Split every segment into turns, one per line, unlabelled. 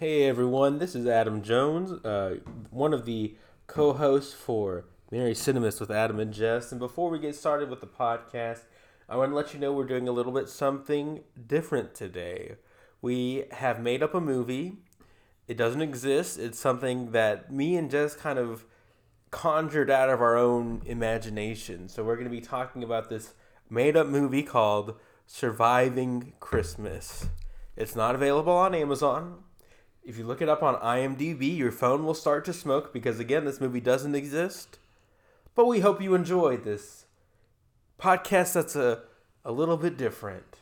Hey everyone, this is Adam Jones, uh, one of the co hosts for Merry Cinemas with Adam and Jess. And before we get started with the podcast, I want to let you know we're doing a little bit something different today. We have made up a movie. It doesn't exist, it's something that me and Jess kind of conjured out of our own imagination. So we're going to be talking about this made up movie called Surviving Christmas. It's not available on Amazon. If you look it up on IMDb, your phone will start to smoke because, again, this movie doesn't exist. But we hope you enjoyed this podcast that's a, a little bit different.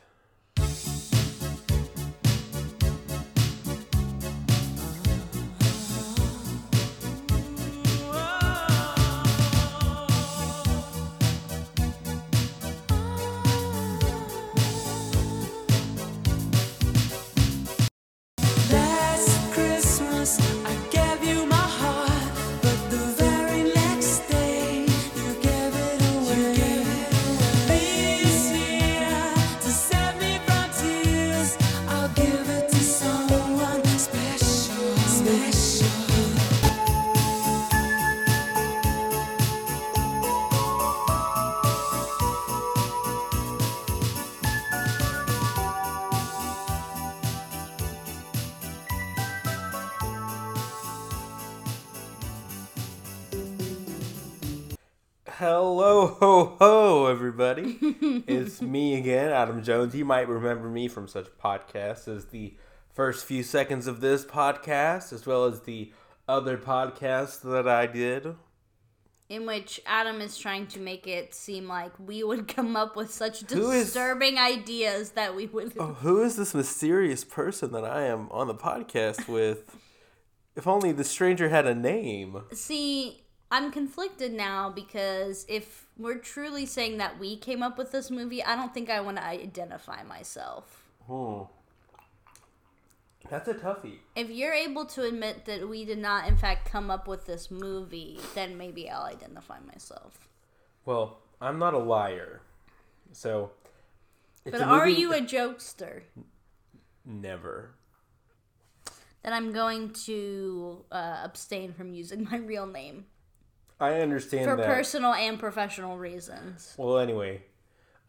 Jones. You might remember me from such podcasts as the first few seconds of this podcast, as well as the other podcasts that I did.
in which Adam is trying to make it seem like we would come up with such
Who is-
disturbing ideas that we would.
Oh, who is this mysterious person that I am on the podcast with? If only the stranger had a name.
See, I'm conflicted now because if we're truly saying that we came up with this movie, I don't think I want to identify myself.
Hmm. That's a toughie.
If you're able to admit that we did not, in fact, come up with this movie, then maybe I'll identify myself.
Well, I'm not a liar. So.
But are you a jokester?
Never.
Then I'm going to uh, abstain from using my real name
I understand
for
that.
personal and professional reasons.
Well, anyway,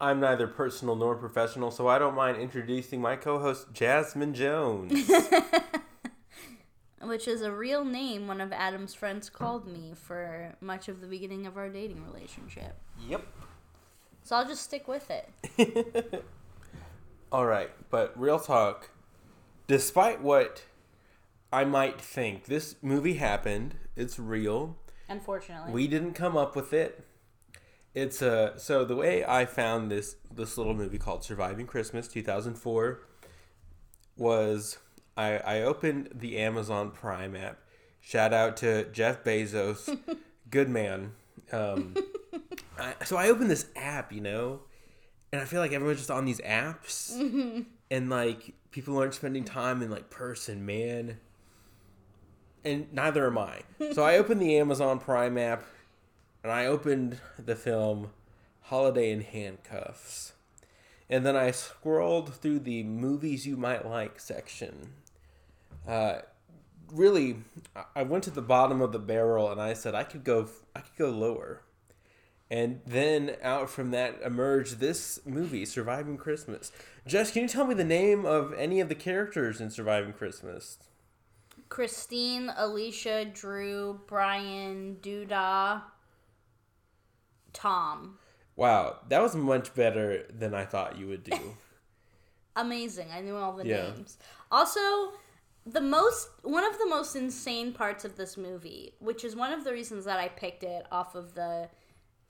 I'm neither personal nor professional, so I don't mind introducing my co-host Jasmine Jones.
Which is a real name one of Adam's friends called me for much of the beginning of our dating relationship.
yep.
So I'll just stick with it.
All right, but real talk. Despite what I might think, this movie happened. It's real.
Unfortunately.
We didn't come up with it. It's a so the way I found this this little movie called Surviving Christmas 2004 was I I opened the Amazon Prime app. Shout out to Jeff Bezos, good man. Um, I, so I opened this app, you know, and I feel like everyone's just on these apps, and like people aren't spending time in like person, man. And neither am I. So I opened the Amazon Prime app and I opened the film Holiday in Handcuffs. And then I scrolled through the movies you might like section. Uh, really, I- went to the bottom of the barrel and I said I could go, I could go lower. And then out from that emerged this movie, Surviving Christmas. Jess, can you tell me the name of any of the characters in Surviving Christmas?
Christine, Alicia, Drew, Brian, Doodah, Tom.
Wow, that was much better than I thought you would do.
Amazing. I knew all the
Yeah.
names. Also, the most one of the most insane parts of this movie, which is one of the reasons that I picked it off of the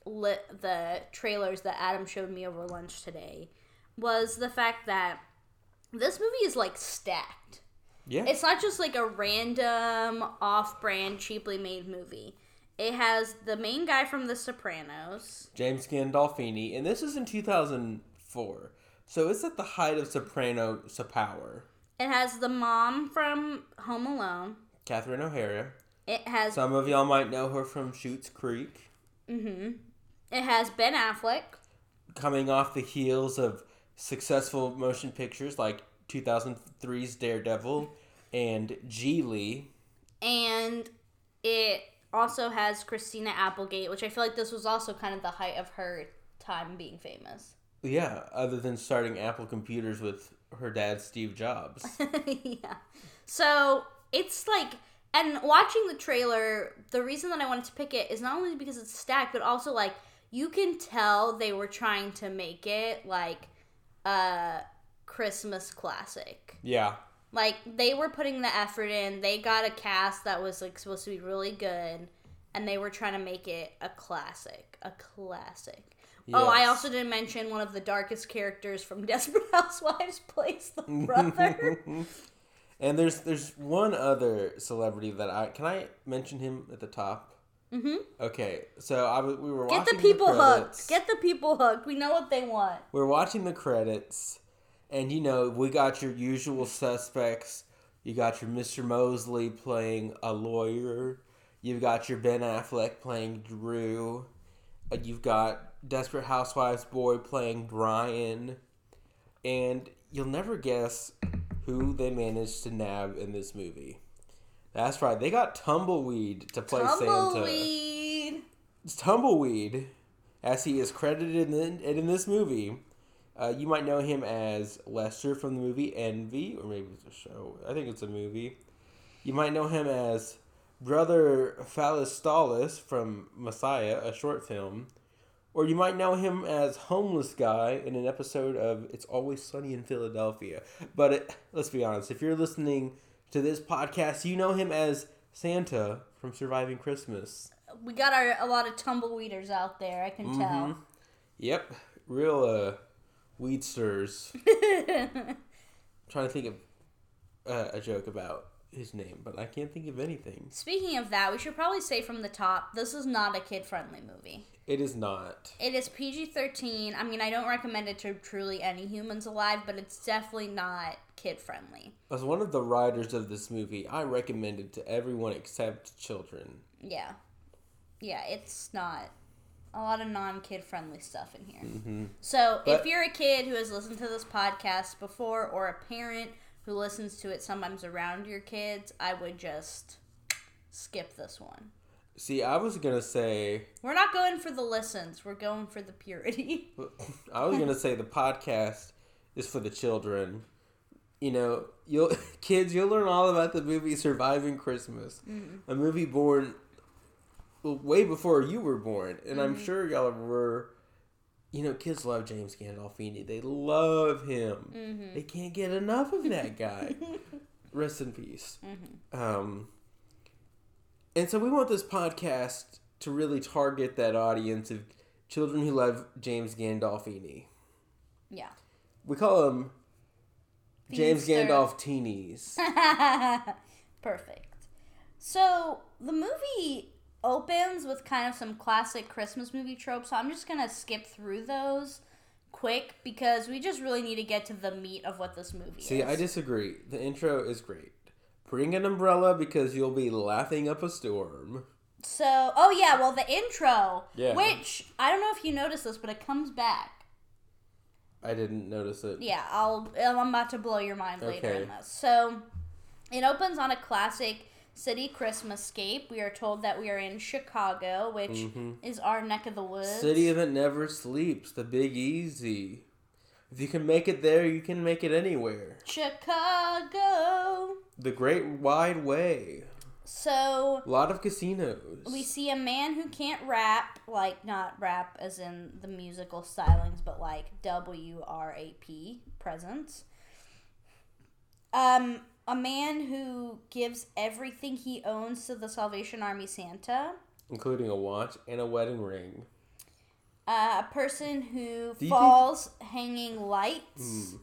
lit, the trailers that Adam showed me over lunch today, was the fact that this movie is like stacked.
Yeah.
It's not just like a random off-brand cheaply made movie. It has the main guy from The Sopranos.
James Gandolfini, and this is in 2004. So it's at the height of soprano power.
It has the mom from Home Alone.
Catherine O'Hara.
It has
Some of y'all might know her from Schitt's Creek. Mm-hmm.
it has Ben Affleck.
Coming off the heels of successful motion pictures like 2003's Daredevil and Gigli.
and it also has Christina Applegate, which I feel like this was also kind of the height of her time being famous.
Yeah, other than starting Apple computers with her dad Steve Jobs.
yeah. So it's like, and watching the trailer, the reason that I wanted to pick it is not only because it's stacked, but also like you can tell they were trying to make it like a Christmas classic.
yeah.
Like they were putting the effort in. They got a cast that was like supposed to be really good, and they were trying to make it a classic. A classic. Oh, I also didn't mention one of the darkest characters from Desperate Housewives plays the brother.
And there's there's one other celebrity that I can I mention him at the top. Mm-hmm. Okay, so I we were
Get the people
credits.
hooked. Get the people hooked. We know what they want.
we're watching the credits, and you know we got your usual suspects. You got your Mr. Mosley playing a lawyer. You've got your Ben Affleck playing Drew. Uh, You've got Desperate Housewives boy playing Brian, and you'll never guess who they managed to nab in this movie. That's right, they got Tumbleweed to play Santa.
Tumbleweed.
It's Tumbleweed, as he is credited in, in this movie. Uh, you might know him as Lester from the movie Envy, or maybe it's a show. I think it's a movie. You might know him as Brother Phalistalis from Messiah, a short film. Or you might know him as Homeless Guy in an episode of It's Always Sunny in Philadelphia. But it, let's be honest, if you're listening to this podcast, you know him as Santa from Surviving Christmas.
We got our a lot of tumbleweeders out there. I can
Mm-hmm.
tell.
Yep, real uh, weedsters. trying to think of uh, a joke about his name, but I can't think of anything.
Speaking of that, we should probably say from the top, this is not a kid-friendly movie.
It is not.
It is PG 13. I mean, I don't recommend it to truly any humans alive, but it's definitely not kid friendly.
As one of the writers of this movie, I recommend it to everyone except children.
Yeah. Yeah, it's not. A lot of non kid friendly stuff in here. Mm-hmm. So, if you're a kid who has listened to this podcast before, or a parent who listens to it sometimes around your kids, I would just skip this one.
See, I was gonna say,
We're not going for the listens, we're going for the purity.
I was gonna say the podcast is for the children. You know, you'll kids, you'll learn all about the movie Surviving Christmas, mm-hmm. a movie born well, way before you were born, and I'm mm-hmm. sure y'all were. You know, kids love James Gandolfini. They love him. Mm-hmm. They can't get enough of that guy. Rest in peace. Mm-hmm. Um, and so we want this podcast to really target that audience of children who love James Gandolfini.
yeah.
We call them James
Feedster.
Gandalf teenies.
Perfect. So the movie opens with kind of some classic Christmas movie tropes. So I'm just gonna skip through those quick because we just really need to get to the meat of what this movie is.
See,
is.
I disagree. The intro is great. Bring an umbrella because you'll be laughing up a storm.
So, oh yeah, well the intro,
Yeah.
which I don't know if you noticed this, but it comes back.
I didn't notice it.
Yeah, I'll. I'm about to blow your mind later
Okay.
in this. So, it opens on a classic city Christmas scape. We are told that we are in Chicago, which is our neck of the woods.
Mm-hmm. City that never sleeps, the Big Easy. If you can make it there, you can make it anywhere.
Chicago.
The Great Wide Way.
So
A lot of casinos.
we see a man who can't rap, like not rap as in the musical stylings, but like W R A P presence. Um, a man who gives everything he owns to the Salvation Army Santa.
including a watch and a wedding ring.
Uh, a person who falls hanging lights,
Hmm.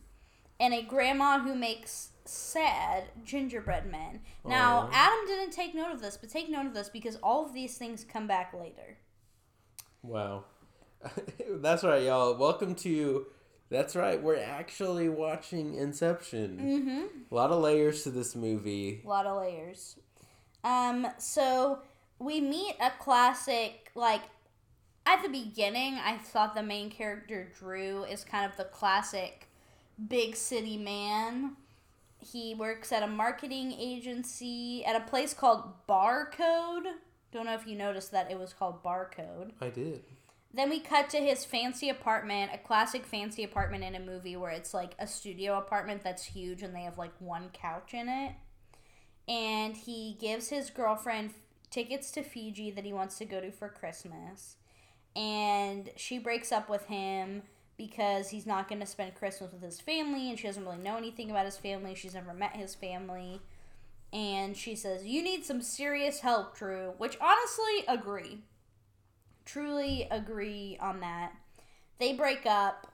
and a grandma who makes sad gingerbread men. Now,
Aw.
Adam didn't take note of this, but take note of this because all of these things come back later.
Wow. That's right, y'all. Welcome to. That's right, we're actually watching Inception.
Mm-hmm.
A lot of layers to this movie.
A lot of layers. Um, so we meet a classic, like, at the beginning, I thought the main character, Drew, is kind of the classic big city man. he works at a marketing agency at a place called Barcode. Don't know if you noticed that it was called Barcode.
I did.
Then we cut to his fancy apartment, a classic fancy apartment in a movie where it's like a studio apartment that's huge and they have like one couch in it. And he gives his girlfriend tickets to Fiji that he wants to go to for Christmas. And she breaks up with him because he's not going to spend Christmas with his family and she doesn't really know anything about his family. She's never met his family. And she says, You need some serious help, Drew. Which honestly, agree truly agree on that. They break up.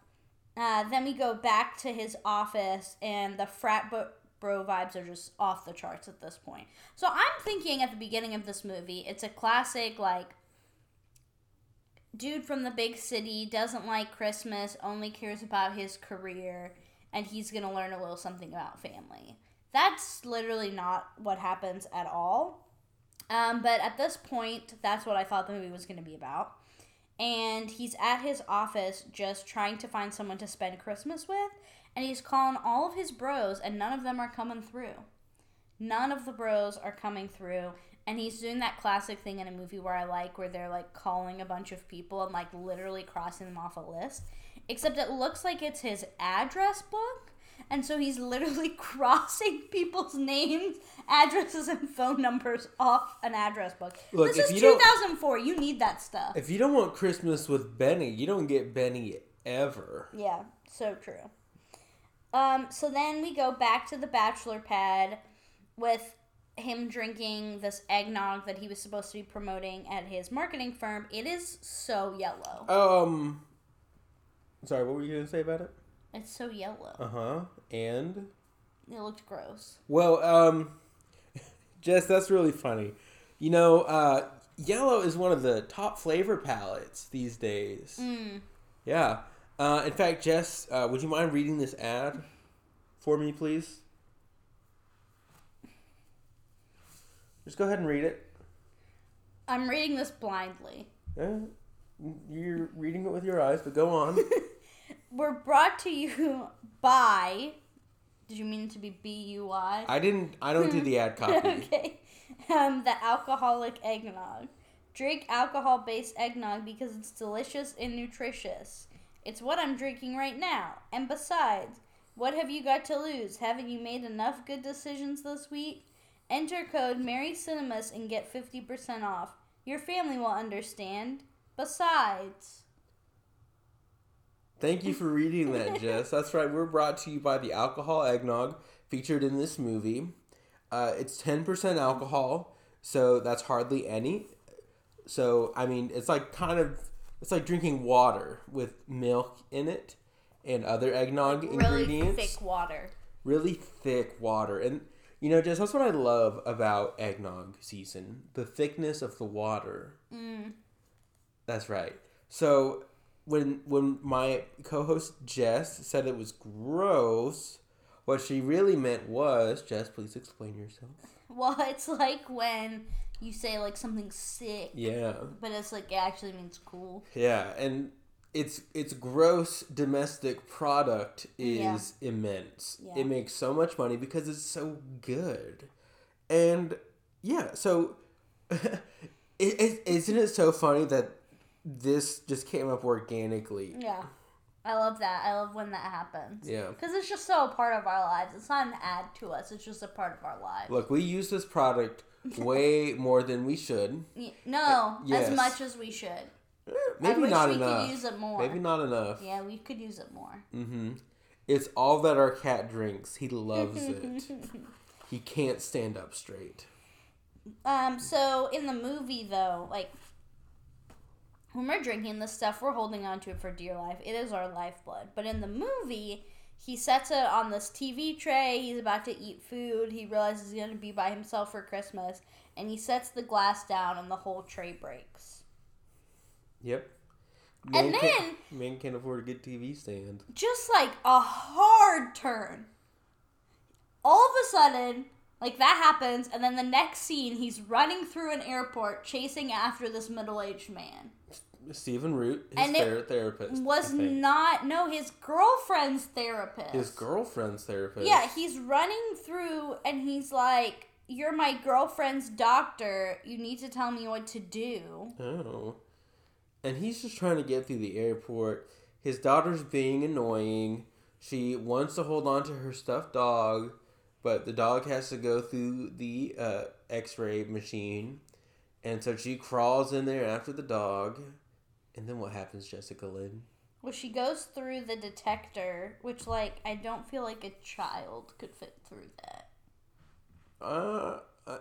Uh, then we go back to his office, and the frat bro vibes are just off the charts at this point. So I'm thinking at the beginning of this movie, it's a classic, like, dude from the big city doesn't like Christmas, only cares about his career, and he's gonna learn a little something about family. That's literally not what happens at all. Um, but at this point, that's what I thought the movie was going to be about. And he's at his office just trying to find someone to spend Christmas with. And he's calling all of his bros, and none of them are coming through. None of the bros are coming through. And he's doing that classic thing in a movie where I like, where they're like calling a bunch of people and like literally crossing them off a list. Except it looks like it's his address book. And so he's literally crossing people's names, addresses, and phone numbers off an address book.
Look,
this is
you
2004. You need that stuff.
If you don't want Christmas with Benny, you don't get Benny ever.
Yeah, so true. Um, so then we go back to the bachelor pad with him drinking this eggnog that he was supposed to be promoting at his marketing firm. It is so yellow.
Um, sorry, what were you gonna say about it?
It's so yellow.
Uh huh. And
It looked gross.
well, um, Jess, that's really funny. You know, uh, yellow is one of the top flavor palettes these days.
Mm.
Yeah. Uh, in fact, Jess, uh, would you mind reading this ad for me, please? Just go ahead and read it.
I'm reading this blindly.
Eh, you're reading it with your eyes, but go on.
We're brought to you by. Did you mean to be B U I?
I didn't. I don't do the ad copy.
okay. Um, the alcoholic eggnog. Drink alcohol based eggnog because it's delicious and nutritious. It's what I'm drinking right now. And besides, what have you got to lose? Haven't you made enough good decisions this week? Enter code Merry Cinemas and get 50% off. Your family will understand. Besides,
Thank you for reading that, Jess. That's right. We're brought to you by the alcohol eggnog featured in this movie. Uh, it's ten percent alcohol, so that's hardly any. So I mean, it's like kind of it's like drinking water with milk in it and other eggnog
really
ingredients.
thick water.
really thick water. And you know, Jess, that's what I love about eggnog season the thickness of the water.
Mm.
That's right. So when when my co-host Jess said it was gross, what she really meant was Jess, please explain yourself.
Well, it's like when you say like something sick,
Yeah,
but it's like it actually means cool.
yeah, and its its gross domestic product is immense.
Yeah.
It makes so much money because it's so good, and yeah, so it, it, isn't it so funny that this just came up organically?
Yeah. I love that. I love when that happens.
Yeah.
Because it's just so a part of our lives. It's not an ad to us. It's just a part of our lives.
Look, we use this product way more than we should.
No,
yes.
as much as we should.
Eh, Maybe
wish
not
we could
enough.
use it more.
Maybe not enough.
Yeah, we could use it more.
Mm-hmm. It's all that our cat drinks. He loves it. he can't stand up straight.
Um, so in the movie though, like when we're drinking this stuff, we're holding on to it for dear life. It is our lifeblood. But in the movie, he sets it on this TV tray. He's about to eat food. He realizes he's going to be by himself for Christmas, and he sets the glass down, and the whole tray breaks.
Yep.
And then-
can't, man can't afford a good TV stand.
Just like a hard turn. All of a sudden, Like that happens, and then the next scene, he's running through an airport chasing after this middle-aged man.
Stephen Root, his
And
ther- therapist,
Was not no his girlfriend's therapist.
his girlfriend's therapist.
Yeah, he's running through, and he's like, "You're my girlfriend's doctor. You need to tell me what to do."
Oh. And he's just trying to get through the airport. His daughter's being annoying. She wants to hold on to her stuffed dog, but the dog has to go through the uh, x ray machine. And so she crawls in there after the dog. And then what happens, Jessica Lynn?
Well, she goes through the detector, which, like, I don't feel like a child could fit through that.
Uh, uh,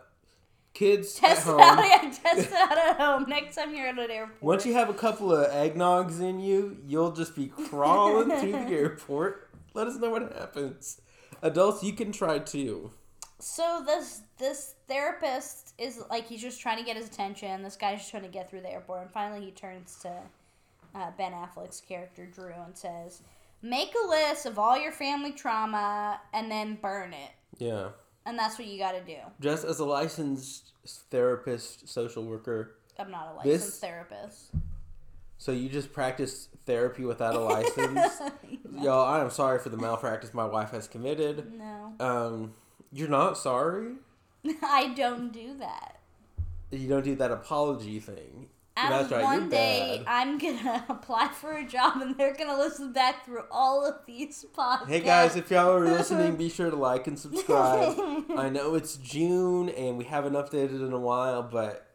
kids
Test
at
it out,
home.
yeah, test it out at home. Next time you're at an airport.
Once you have a couple of eggnogs in you, you'll just be crawling through the airport. Let us know what happens. Adults, you can try too.
So this this therapist is like he's just trying to get his attention. This guy's just trying to get through the airport, and finally he turns to uh, Ben Affleck's character Drew and says, "Make a list of all your family trauma and then burn it."
Yeah.
And that's what you got to do.
Just as a licensed therapist, social worker,
I'm not a
This-
licensed therapist.
so you just practice therapy without a license. Y'all, I am sorry for the malpractice my wife has committed.
No,
Um, you're not sorry.
I don't do that.
You don't do that apology thing.
And
That's right.
one day
bad.
I'm gonna apply for a job, and they're gonna listen back through all of these podcasts.
Hey guys, if y'all are listening, be sure to like and subscribe. I know it's June and we haven't updated in a while, but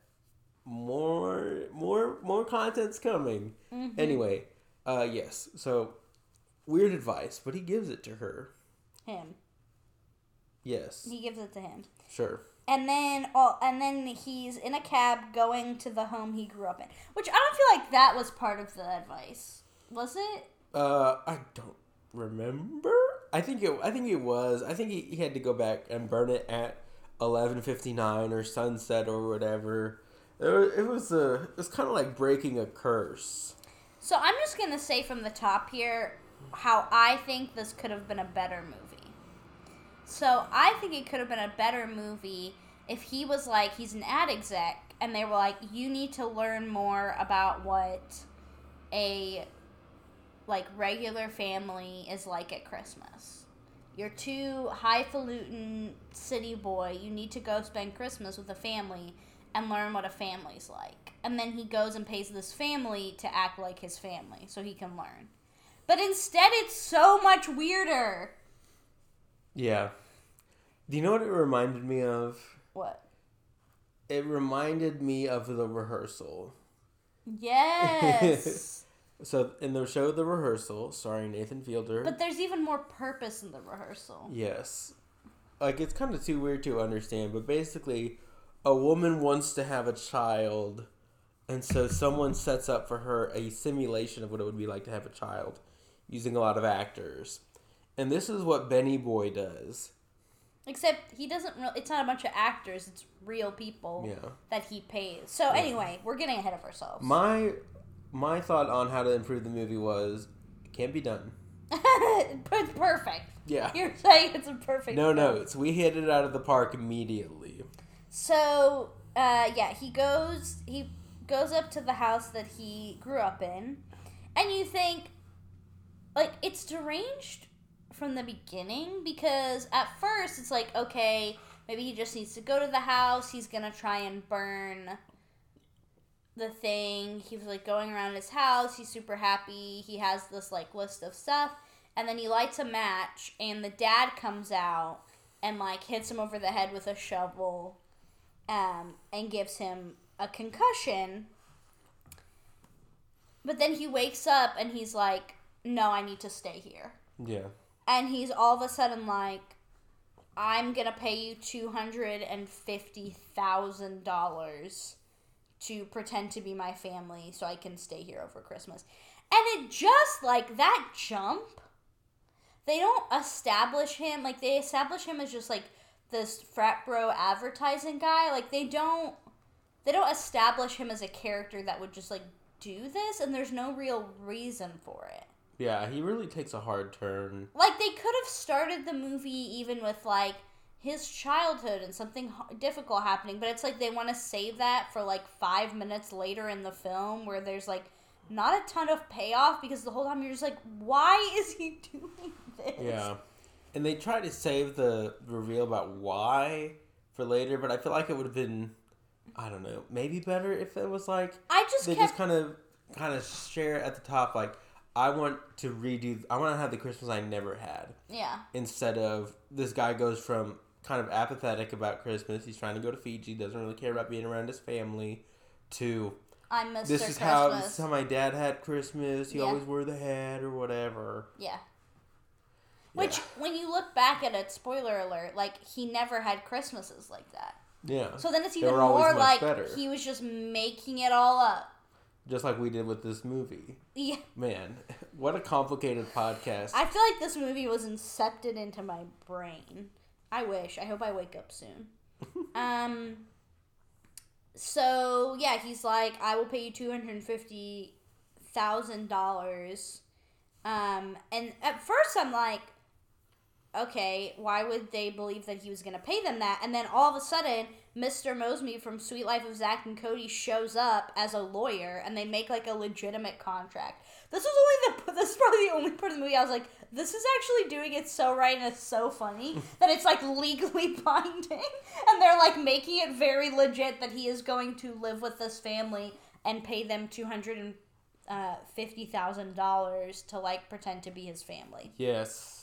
more more more content's coming.
Mm-hmm.
Anyway, uh yes. So weird advice, but he gives it to her.
him,
Yes.
he gives it to him.
Sure.
and then oh, and then he's in a cab going to the home he grew up in, which I don't feel like that was part of the advice, was it?
Uh I don't remember. I think it I think it was. I think he, he had to go back and burn it at 11:59 or sunset or whatever. It was, it was a it was kind of like breaking a curse.
So I'm just gonna say from the top here how I think this could have been a better movie. So I think it could have been a better movie if he was like he's an ad exec and they were like you need to learn more about what a like regular family is like at Christmas. You're too highfalutin city boy. You need to go spend Christmas with a family and learn what a family's like. And then he goes and pays this family to act like his family so he can learn. But instead, it's so much weirder.
Yeah. Do you know what it reminded me of?
What?
It reminded me of the rehearsal.
Yes.
So in the show The Rehearsal, starring Nathan Fielder.
but there's even more purpose in the rehearsal.
yes. Like it's kind of too weird to understand, but basically a woman wants to have a child and so someone sets up for her a simulation of what it would be like to have a child using a lot of actors. And this is what Benny Boy does.
Except he doesn't really. It's not a bunch of actors. It's real people
Yeah.
that he pays. So anyway, we're getting ahead of ourselves.
My my thought on how to improve the movie was it can't be done.
it's perfect.
Yeah.
You're saying it's a perfect.
No notes. We hit it out of the park immediately.
So, uh, yeah, he goes he goes up to the house that he grew up in, and you think, like, it's deranged from the beginning because at first it's like, okay, maybe he just needs to go to the house. He's gonna try and burn the thing. He was like going around his house. He's super happy. He has this like list of stuff, and then he lights a match, and the dad comes out and like hits him over the head with a shovel um, and gives him a concussion. But then he wakes up and he's like, No, I need to stay here.
Yeah.
And he's all of a sudden like, I'm gonna pay you $250,000 to pretend to be my family so I can stay here over Christmas. And it just like that jump, they don't establish him, like, they establish him as just like this frat bro advertising guy. Like, they don't. They don't establish him as a character that would just like do this, and there's no real reason for it.
Yeah, he really takes a hard turn.
Like they could have started the movie even with like his childhood and something difficult happening, but it's like they want to save that for like five minutes later in the film where there's like not a ton of payoff because the whole time you're just like, why is he doing this?
Yeah. And they try to save the reveal about why for later, but I feel like it would have been, I don't know, maybe better if it was like
I just
they
kept
just kind of kind of share at the top like I want to redo I want to have the Christmas I never had
yeah.
instead of this guy goes from kind of apathetic about Christmas, he's trying to go to Fiji, doesn't really care about being around his family to
I'm
this is
Christmas.
how this is how my dad had Christmas. He
Yeah.
always wore the hat or whatever.
yeah. Which,
Yeah.
when you look back at it, spoiler alert, like he never had Christmases like that.
Yeah.
So then it's even more like
better.
he was just making it all up.
Just like we did with this movie.
Yeah.
Man, what a complicated podcast.
I feel like this movie was incepted into my brain. I wish. I hope I wake up soon. um. So yeah, he's like, I will pay you two hundred fifty thousand dollars. Um, and at first I'm like, okay, why would they believe that he was gonna pay them that? And then all of a sudden, Mr. Moseby from Suite Life of Zack and Cody shows up as a lawyer, and they make like a legitimate contract. This was only the this is probably the only part of the movie I was like, this is actually doing it so right and it's so funny that it's like legally binding, and they're like making it very legit that he is going to live with this family and pay them two hundred and uh, fifty thousand dollars to like pretend to be his family.
yes.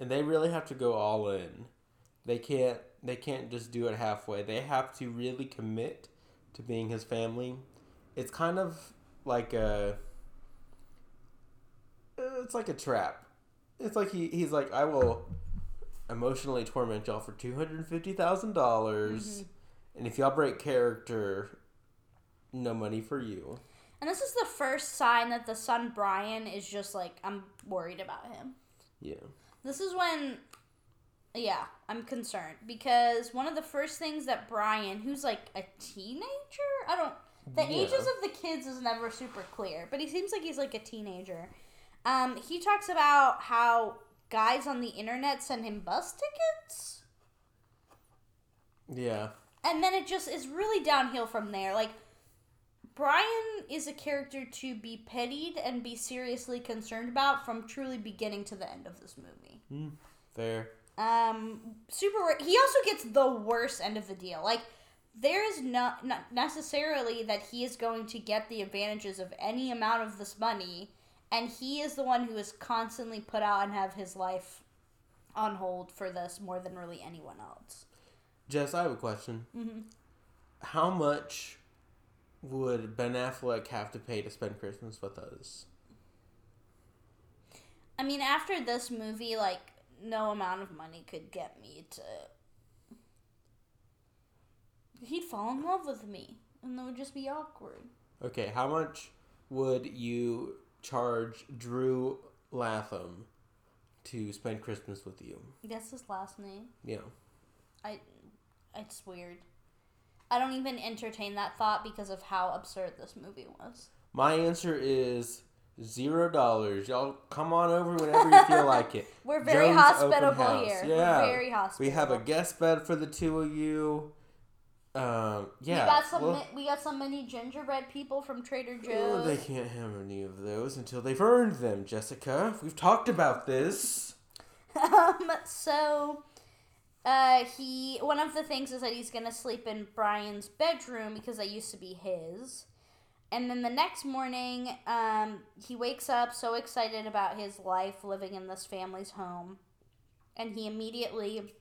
And they really have to go all in. They can't they can't just do it halfway. They have to really commit to being his family. It's kind of like a it's like a trap. It's like he, he's like, I will emotionally torment y'all for two hundred and fifty thousand dollars, mm-hmm. and if y'all break character, no money for you.
And this is the first sign that the son Brian is just like I'm worried about him.
Yeah,
This is when yeah, I'm concerned because one of the first things that Brian, who's like a teenager, I don't the
Yeah.
ages of the kids is never super clear, but he seems like he's like a teenager. Um, he talks about how guys on the internet send him bus tickets.
yeah,
and then it just is really downhill from there. Like Brian is a character to be pitied and be seriously concerned about from truly beginning to the end of this movie.
fair.
Um, super. He also gets the worst end of the deal. Like there is not not necessarily that he is going to get the advantages of any amount of this money, and he is the one who is constantly put out and have his life on hold for this more than really anyone else.
Jess, I have a question.
Mm-hmm.
How much would Ben Affleck have to pay to spend Christmas with us?
I mean, after this movie, like, no amount of money could get me to. He'd fall in love with me, and that would just be awkward.
Okay, how much would you charge Drew Latham to spend Christmas with you?
That's his last name.
Yeah.
I. It's weird. I don't even entertain that thought because of how absurd this movie was.
My answer is zero dollars. Y'all come on over whenever you feel like it.
We're very
Jones
hospitable here.
Yeah.
We're very hospitable.
We have a guest bed for the two of you. Um, yeah.
We got some.
well-
we got some mini gingerbread people from Trader
Oh,
Joe's.
they can't have any of those until they've earned them, Jessica. We've talked about this.
Um, so, uh, he one of the things is that he's gonna sleep in Brian's bedroom because that used to be his. And then the next morning, um, he wakes up so excited about his life living in this family's home, and he immediately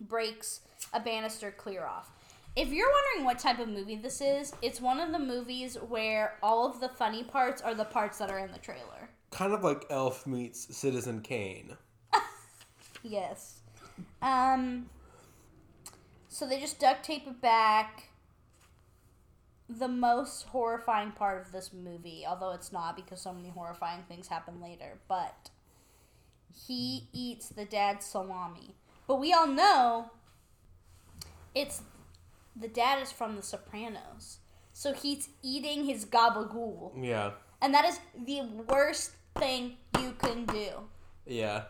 breaks a banister clear off. If you're wondering what type of movie this is, it's one of the movies where all of the funny parts are the parts that are in the trailer.
Kind of like Elf meets Citizen Kane.
Yes. Um. So they just duct tape it back. The most horrifying part of this movie, although it's not because so many horrifying things happen later, but he eats the dad's salami. But we all know it's the dad is from The Sopranos. So he's eating his gabagool.
Yeah.
And that is the worst thing you can do.
Yeah.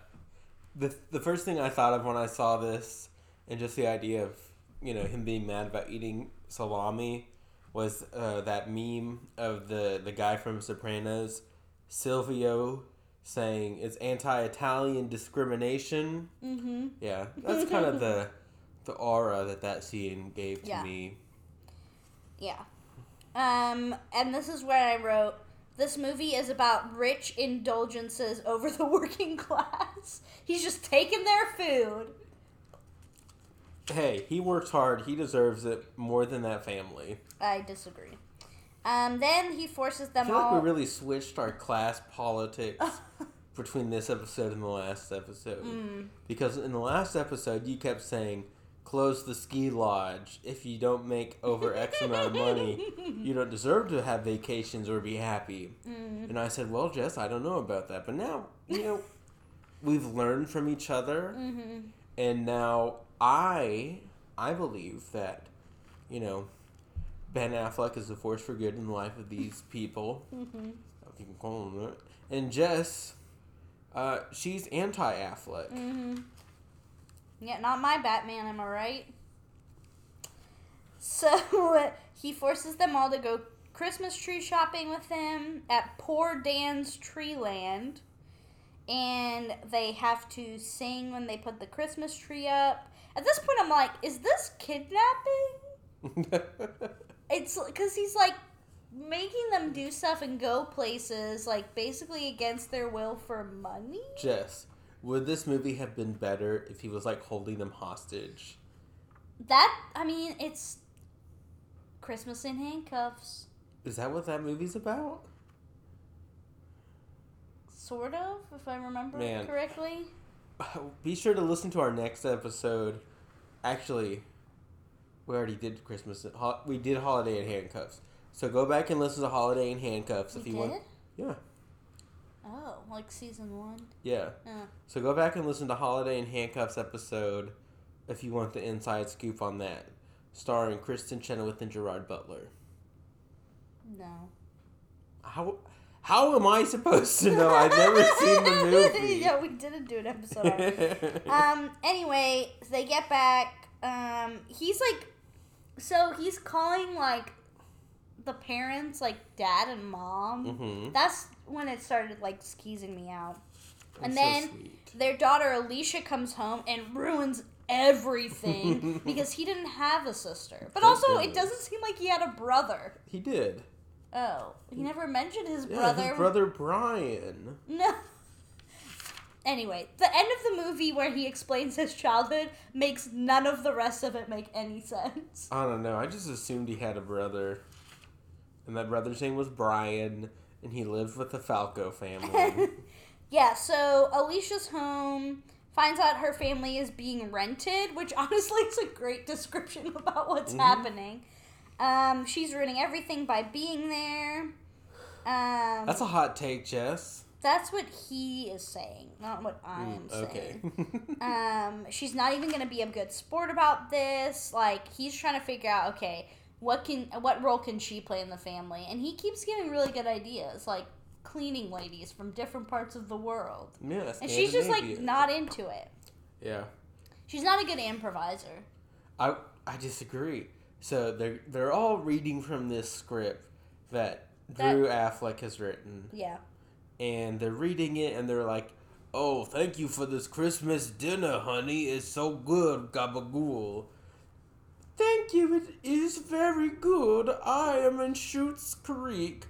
The, the first thing I thought of when I saw this and just the idea of you know him being mad about eating salami was uh, that meme of the the guy from Sopranos, Silvio, saying it's anti-Italian discrimination.
Mm-hmm.
Yeah, that's kind of the the aura that that scene gave to
Yeah.
me.
Yeah. Um, and this is where I wrote this movie is about rich indulgences over the working class. He's just taking their food.
Hey, he works hard. He deserves it more than that family.
I disagree. Um, then he forces
I
them
feel like
all.
we really switched our class politics between this episode and the last episode.
Mm.
Because in the last episode, you kept saying, close the ski lodge. If you don't make over X amount of money, you don't deserve to have vacations or be happy.
Mm.
And I said, well, Jess, I don't know about that. But now, you know, we've learned from each other.
Mm-hmm.
And now I, I believe that, you know, Ben Affleck is a force for good in the life of these people.
Mm-hmm.
If you can call them that. And Jess, uh, she's anti-Affleck.
Mm-hmm. Yeah, not my Batman, am I right? So he forces them all to go Christmas tree shopping with him at Poor Dan's Tree Land. And they have to sing when they put the Christmas tree up. At this point, I'm like, is this kidnapping? It's because he's like making them do stuff and go places, like basically against their will for money.
Jess, would this movie have been better if he was like holding them hostage?
That I mean, it's Christmas in handcuffs,
Is that what that movie's about?
sort of, if I remember
Man.
correctly.
Be sure to listen to our next episode. Actually, we already did Christmas. We did Holiday in Handcuffs. So go back and listen to Holiday in Handcuffs
We
if you
did.
want. Yeah,
Oh, like season one.
yeah.
Oh.
So go back and listen to Holiday in Handcuffs episode if you want the inside scoop on that, starring Kristin Chenoweth and Gerard Butler.
No.
How how am I supposed to know? I've never seen the movie.
yeah, we didn't do an episode on it. um. Anyway, so they get back. Um. He's like, so he's calling like the parents, like dad and mom.
Mhm.
That's when it started like skeezing me out. And
That's so
then
sweet.
their daughter Alicia comes home and ruins everything because he didn't have a sister. But also, it doesn't seem like he had a brother.
he did.
Oh, he never mentioned his
Yeah,
brother.
his brother Brian.
No. Anyway, the end of the movie where he explains his childhood makes none of the rest of it make any sense.
I don't know. I just assumed he had a brother, and that brother's name was Brian, and he lived with the Valco family.
Yeah, so Alicia's home finds out her family is being rented, which honestly is a great description about what's
Mhm.
happening. Um, she's ruining everything by being there. Um,
That's a hot take, Jess.
that's what he is saying, not what I'm
Mm, okay.
saying. um, she's not even gonna be a good sport about this. Like he's trying to figure out, okay, what can what role can she play in the family? And he keeps giving really good ideas, like cleaning ladies from different parts of the world.
yeah,
And she's just like not into it.
Yeah,
She's not a good improviser.
I I disagree. So they're they're all reading from this script that
That-
Drew Affleck has written,
Yeah.
and they're reading it, and they're like, "Oh, thank you for this Christmas dinner, honey. It's so good, gabagool." Thank you. It is very good. I am in Schitt's Creek,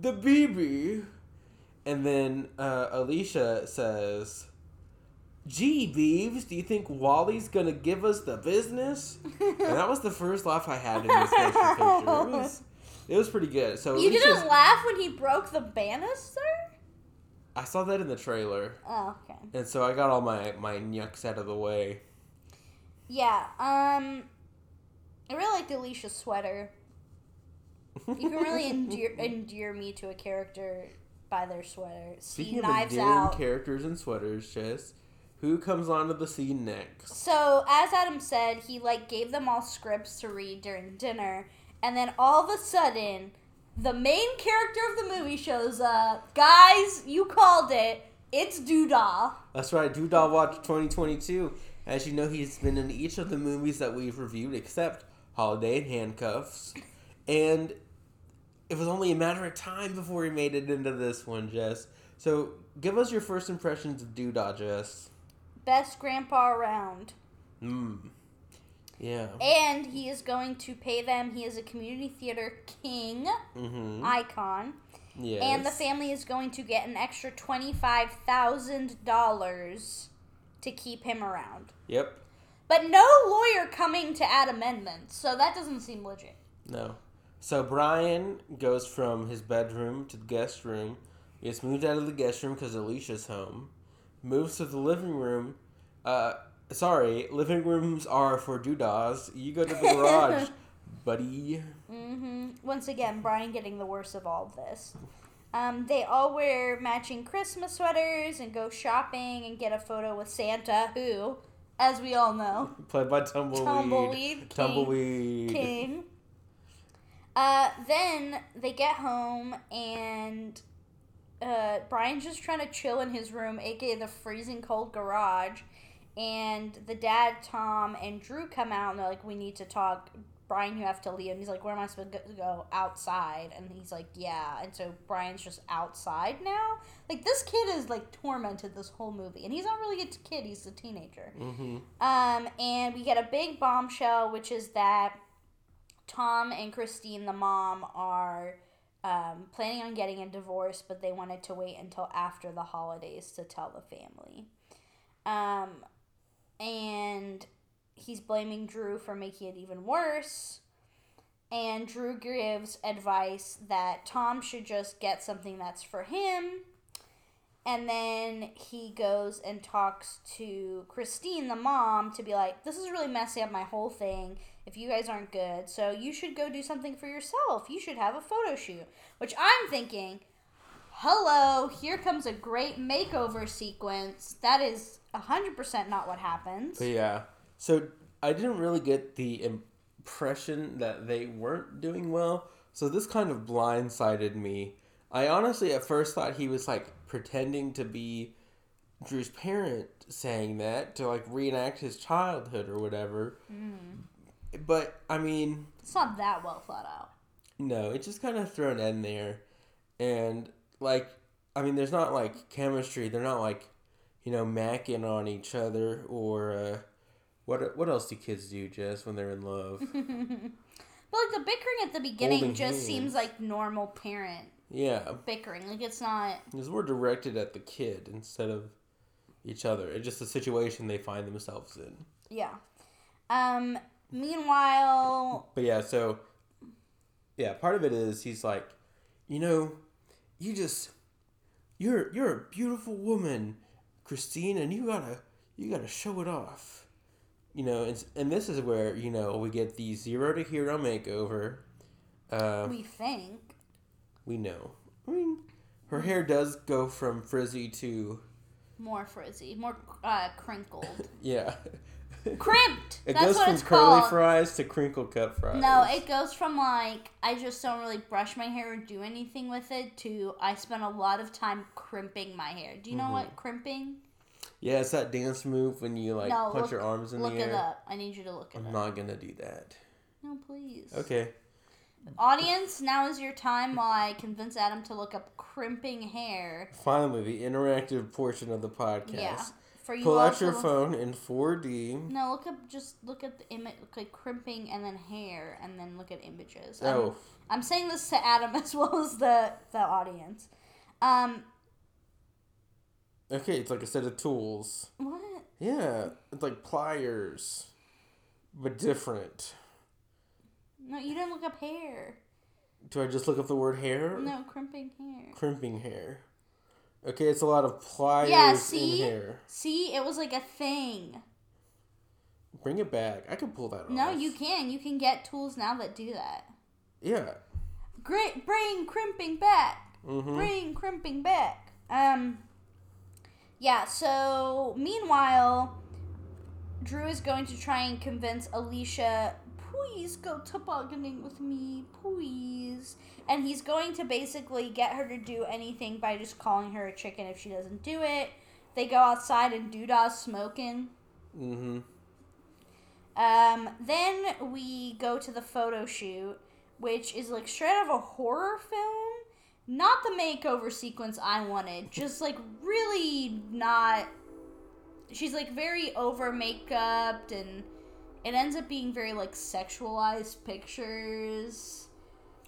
the BB. And then uh, Alicia says, Gee, Beeves, do you think Wally's gonna give us the business? and that was the first laugh I had in this picture. It was, it was pretty good. So
You didn't laugh when he broke the banister?
I saw that in the trailer,
Oh, okay.
and so I got all my my yucks out of the way.
Yeah. Um, I really liked Alicia's sweater. You can really endear, endear me to a character by their sweater. See
Speaking of
knives
endearing
out.
characters and sweaters, Jess, who comes onto the scene next?
So as Adam said, he like gave them all scripts to read during dinner, and then all of a sudden, the main character of the movie shows up. Guys, you called it. It's Doodah.
That's right, Doodah Watch 2022. As you know, he's been in each of the movies that we've reviewed except Holiday and Handcuffs. And it was only a matter of time before he made it into this one, Jess. So give us your first impressions of Doodah, Jess.
Best grandpa around.
Hmm. Yeah.
And he is going to pay them. He is a community theater king
Mm-hmm.
icon.
Yes.
And the family is going to get an extra $25,000 to keep him around.
Yep.
But no lawyer coming to add amendments, so that doesn't seem legit.
No. So Brian goes from his bedroom to the guest room. He gets moved out of the guest room because Alicia's home. Moves to the living room. Uh, sorry, living rooms are for doodahs. You go to the garage, buddy.
hmm Once again, Brian getting the worst of all of this. Um, they all wear matching Christmas sweaters and go shopping and get a photo with Santa, who, as we all know,
Played by Tumbleweed.
Tumbleweed King.
Tumbleweed.
king. Uh, then they get home and uh, Brian's just trying to chill in his room, aka the freezing cold garage. And the dad, Tom, and Drew come out and they're like, "We need to talk." Brian, you have to leave. And he's like, "Where am I supposed to go? Outside?" And he's like, "Yeah." And so Brian's just outside now. Like this kid is like tormented this whole movie, and he's not really a kid; he's a teenager.
Mm-hmm.
Um, and we get a big bombshell, which is that Tom and Christine, the mom, are um, planning on getting a divorce, but they wanted to wait until after the holidays to tell the family. Um, and he's blaming Drew for making it even worse. And Drew gives advice that Tom should just get something that's for him. And then he goes and talks to Christine, the mom, to be like, This is really messing up my whole thing if you guys aren't good. So you should go do something for yourself. You should have a photo shoot. Which I'm thinking, hello, here comes a great makeover sequence. That is 100% not what happens.
But yeah. So I didn't really get the impression that they weren't doing well. So this kind of blindsided me. I honestly at first thought he was like pretending to be Drew's parent saying that to like reenact his childhood or whatever. Mm. But I mean,
It's not that well thought out.
no, it's just kind of thrown in there. And like I mean there's not like chemistry. They're not like you know macking on each other or uh what what else do kids do, Jess, when they're in love?
But like the bickering at the beginning
Holding
just
hands.
seems like normal parent
yeah,
bickering. Like it's not.
because we're directed at the kid instead of each other. It's just a situation they find themselves in.
Yeah. Um. Meanwhile,
But yeah, so yeah, part of it is he's like, you know, you just you're you're a beautiful woman, Christine, and you gotta you gotta show it off. You know, and, and this is where you know we get the zero to hero makeover. Uh,
we think.
we know. I mean, her hair does go from frizzy to
More frizzy, more uh, crinkled,
yeah.
Crimped.
It
That's
goes
what
from
it's
curly
called.
fries to crinkle cut fries.
No, it goes from like I just don't really brush my hair or do anything with it to I spend a lot of time crimping my hair. Do you know
Mm-hmm.
what crimping?
yeah, it's that dance move when you like
no,
punch
look,
your arms in
look
the air.
Look it up. I need you to look it
I'm
up.
not gonna do that.
No, please.
Okay.
Audience, now is your time while I convince Adam to look up crimping hair.
Finally, the interactive portion of the podcast.
Yeah. For you
Pull out your phone in 4D.
No, look up. Just look at the image, like crimping, and then hair, and then look at images.
Oh,
I'm, I'm saying this to Adam as well as the the audience. Um,
okay. It's like a set of tools.
what?
Yeah, it's like pliers, but different.
No, you didn't look up hair.
Do I just look up the word hair?
No, crimping hair.
Crimping hair. Okay, it's a lot of pliers
Yeah,
in
see?
hair.
See, it was like a thing.
Bring it back. I can pull that off.
No, you can. You can get tools now that do that.
Yeah.
Great, bring crimping back.
Mm-hmm.
Bring crimping back. Um. Yeah. So meanwhile, Drew is going to try and convince Alicia, please go tobogganing with me, please. And he's going to basically get her to do anything by just calling her a chicken if she doesn't do it. They go outside and Doodah's smoking.
Mm-hmm.
Um, then we go to the photo shoot, which is like straight out of a horror film. Not the makeover sequence I wanted, just like really not. She's like very over makeuped, and it ends up being very like sexualized pictures.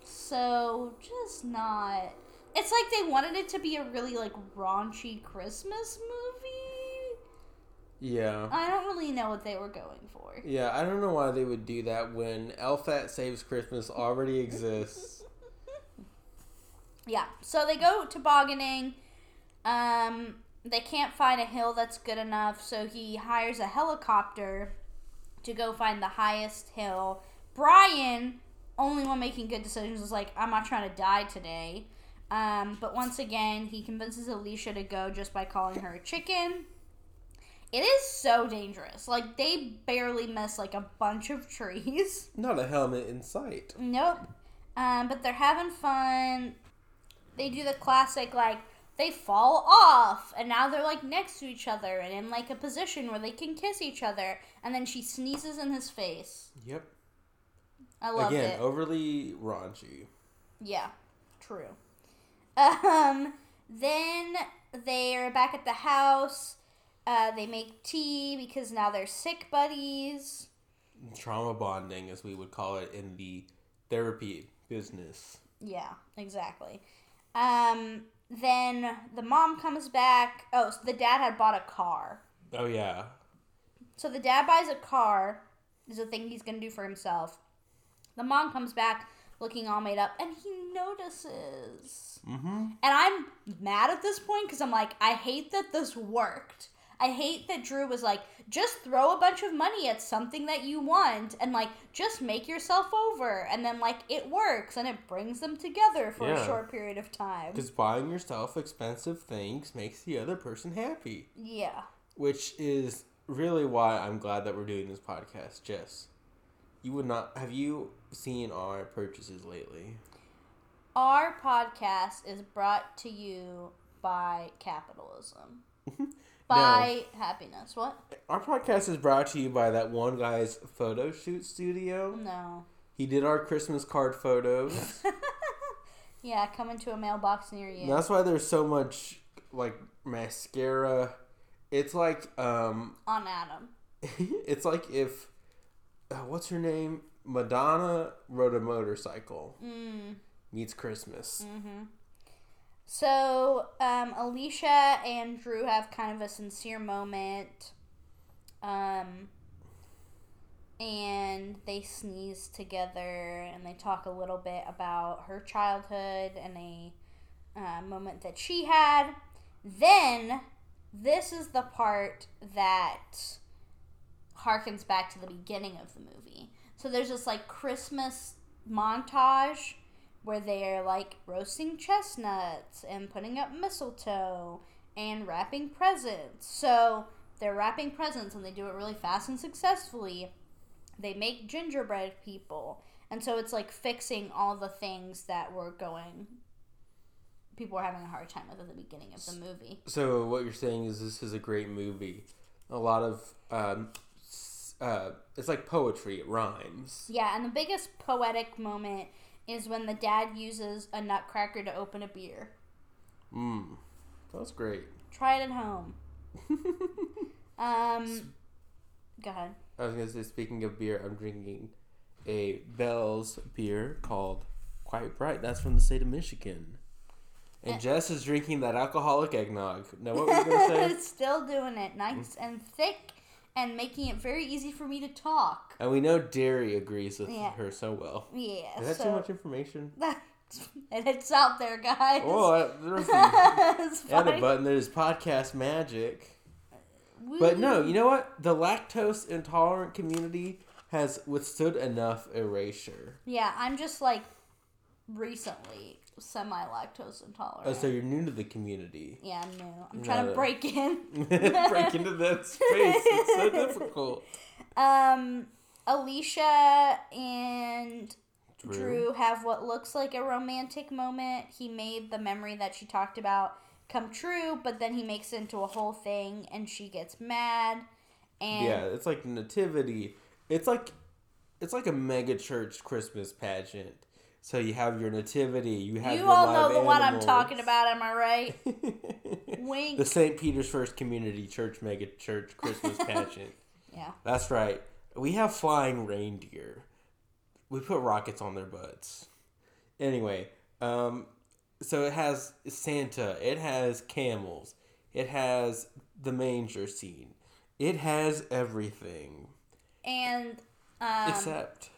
So just not. It's like they wanted it to be a really like raunchy Christmas movie.
Yeah.
I don't really know what they were going for.
Yeah, I don't know why they would do that when Elf That Saves Christmas already exists.
Yeah, so they go tobogganing. Um, they can't find a hill that's good enough, so he hires a helicopter to go find the highest hill. Brian, only one making good decisions, is like, I'm not trying to die today. Um, but once again, he convinces Alicia to go just by calling her a chicken. It is so dangerous. Like, they barely miss, like, a bunch of trees.
Not a helmet in sight.
Nope. Um, but they're having fun. They do the classic like they fall off and now they're like next to each other and in like a position where they can kiss each other and then she sneezes in his face.
Yep.
I love
Again,
it.
overly raunchy.
Yeah, true. Um, then they're back at the house. Uh, they make tea because now they're sick buddies.
Trauma bonding, as we would call it in the therapy business.
Yeah, exactly. Um, then the mom comes back. Oh, so the dad had bought a car.
Oh, yeah.
So the dad buys a car. Is a thing he's gonna do for himself. The mom comes back looking all made up, and he notices.
Mm-hmm.
And I'm mad at this point because I'm like, I hate that this worked. I hate that Drew was like, just throw a bunch of money at something that you want and like just make yourself over. And then like it works and it brings them together for a short period of time.
Because buying yourself expensive things makes the other person happy.
Yeah.
Which is really why I'm glad that we're doing this podcast, Jess. You would not have you seen our purchases lately?
Our podcast is brought to you by capitalism. by happiness. What?
Our podcast is brought to you by that one guy's photo shoot studio.
No.
He did our Christmas card photos.
Yeah, coming to a mailbox near you.
And that's why there's so much like mascara. It's like um
On Adam.
it's like if uh, what's her name? Madonna rode a motorcycle
Mm.
meets Christmas.
So, um, Alicia and Drew have kind of a sincere moment. Um, and they sneeze together and they talk a little bit about her childhood and a uh, moment that she had. Then, this is the part that harkens back to the beginning of the movie. So, there's this like Christmas montage where they're like roasting chestnuts and putting up mistletoe and wrapping presents. So they're wrapping presents and they do it really fast and successfully. They make gingerbread people. And so it's like fixing all the things that were going people were having a hard time with at the beginning of the movie.
So what you're saying is this is a great movie. A lot of um, uh, it's like poetry. It rhymes.
Yeah, and the biggest poetic moment is when the dad uses a nutcracker to open a beer.
Mm, that was great.
Try it at home. Um, go ahead.
I was gonna say, speaking of beer, I'm drinking a Bell's beer called Quite Bright. That's from the state of Michigan. And Jess is drinking that alcoholic eggnog. Know what we're gonna say?
it's still doing it, nice and thick, and making it very easy for me to talk.
and we know dairy agrees with
Yeah.
her so well.
Yeah,
Is that
so
too much information?
and it's out there, guys.
Oh, uh, there's a,
it's
add a button. There's podcast magic. But no, you know what? The lactose intolerant community has withstood enough erasure.
Yeah, I'm just like recently semi lactose intolerant.
Oh, so you're new to the community.
yeah, I'm new. I'm trying to break in.
Break into that space. It's so difficult.
Um, Alicia and
Drew.
Drew. have what looks like a romantic moment. He made the memory that she talked about come true, but then he makes it into a whole thing and she gets mad. And
yeah, it's like nativity. It's like it's like a mega church Christmas pageant. So you have your nativity. You have
you all know the one I'm talking about, am I right? Wink.
the St. Peter's First Community Church mega church Christmas pageant.
yeah.
That's right. We have flying reindeer. We put rockets on their butts. Anyway, um, so it has Santa. It has camels. It has the manger scene. It has everything
And um,
except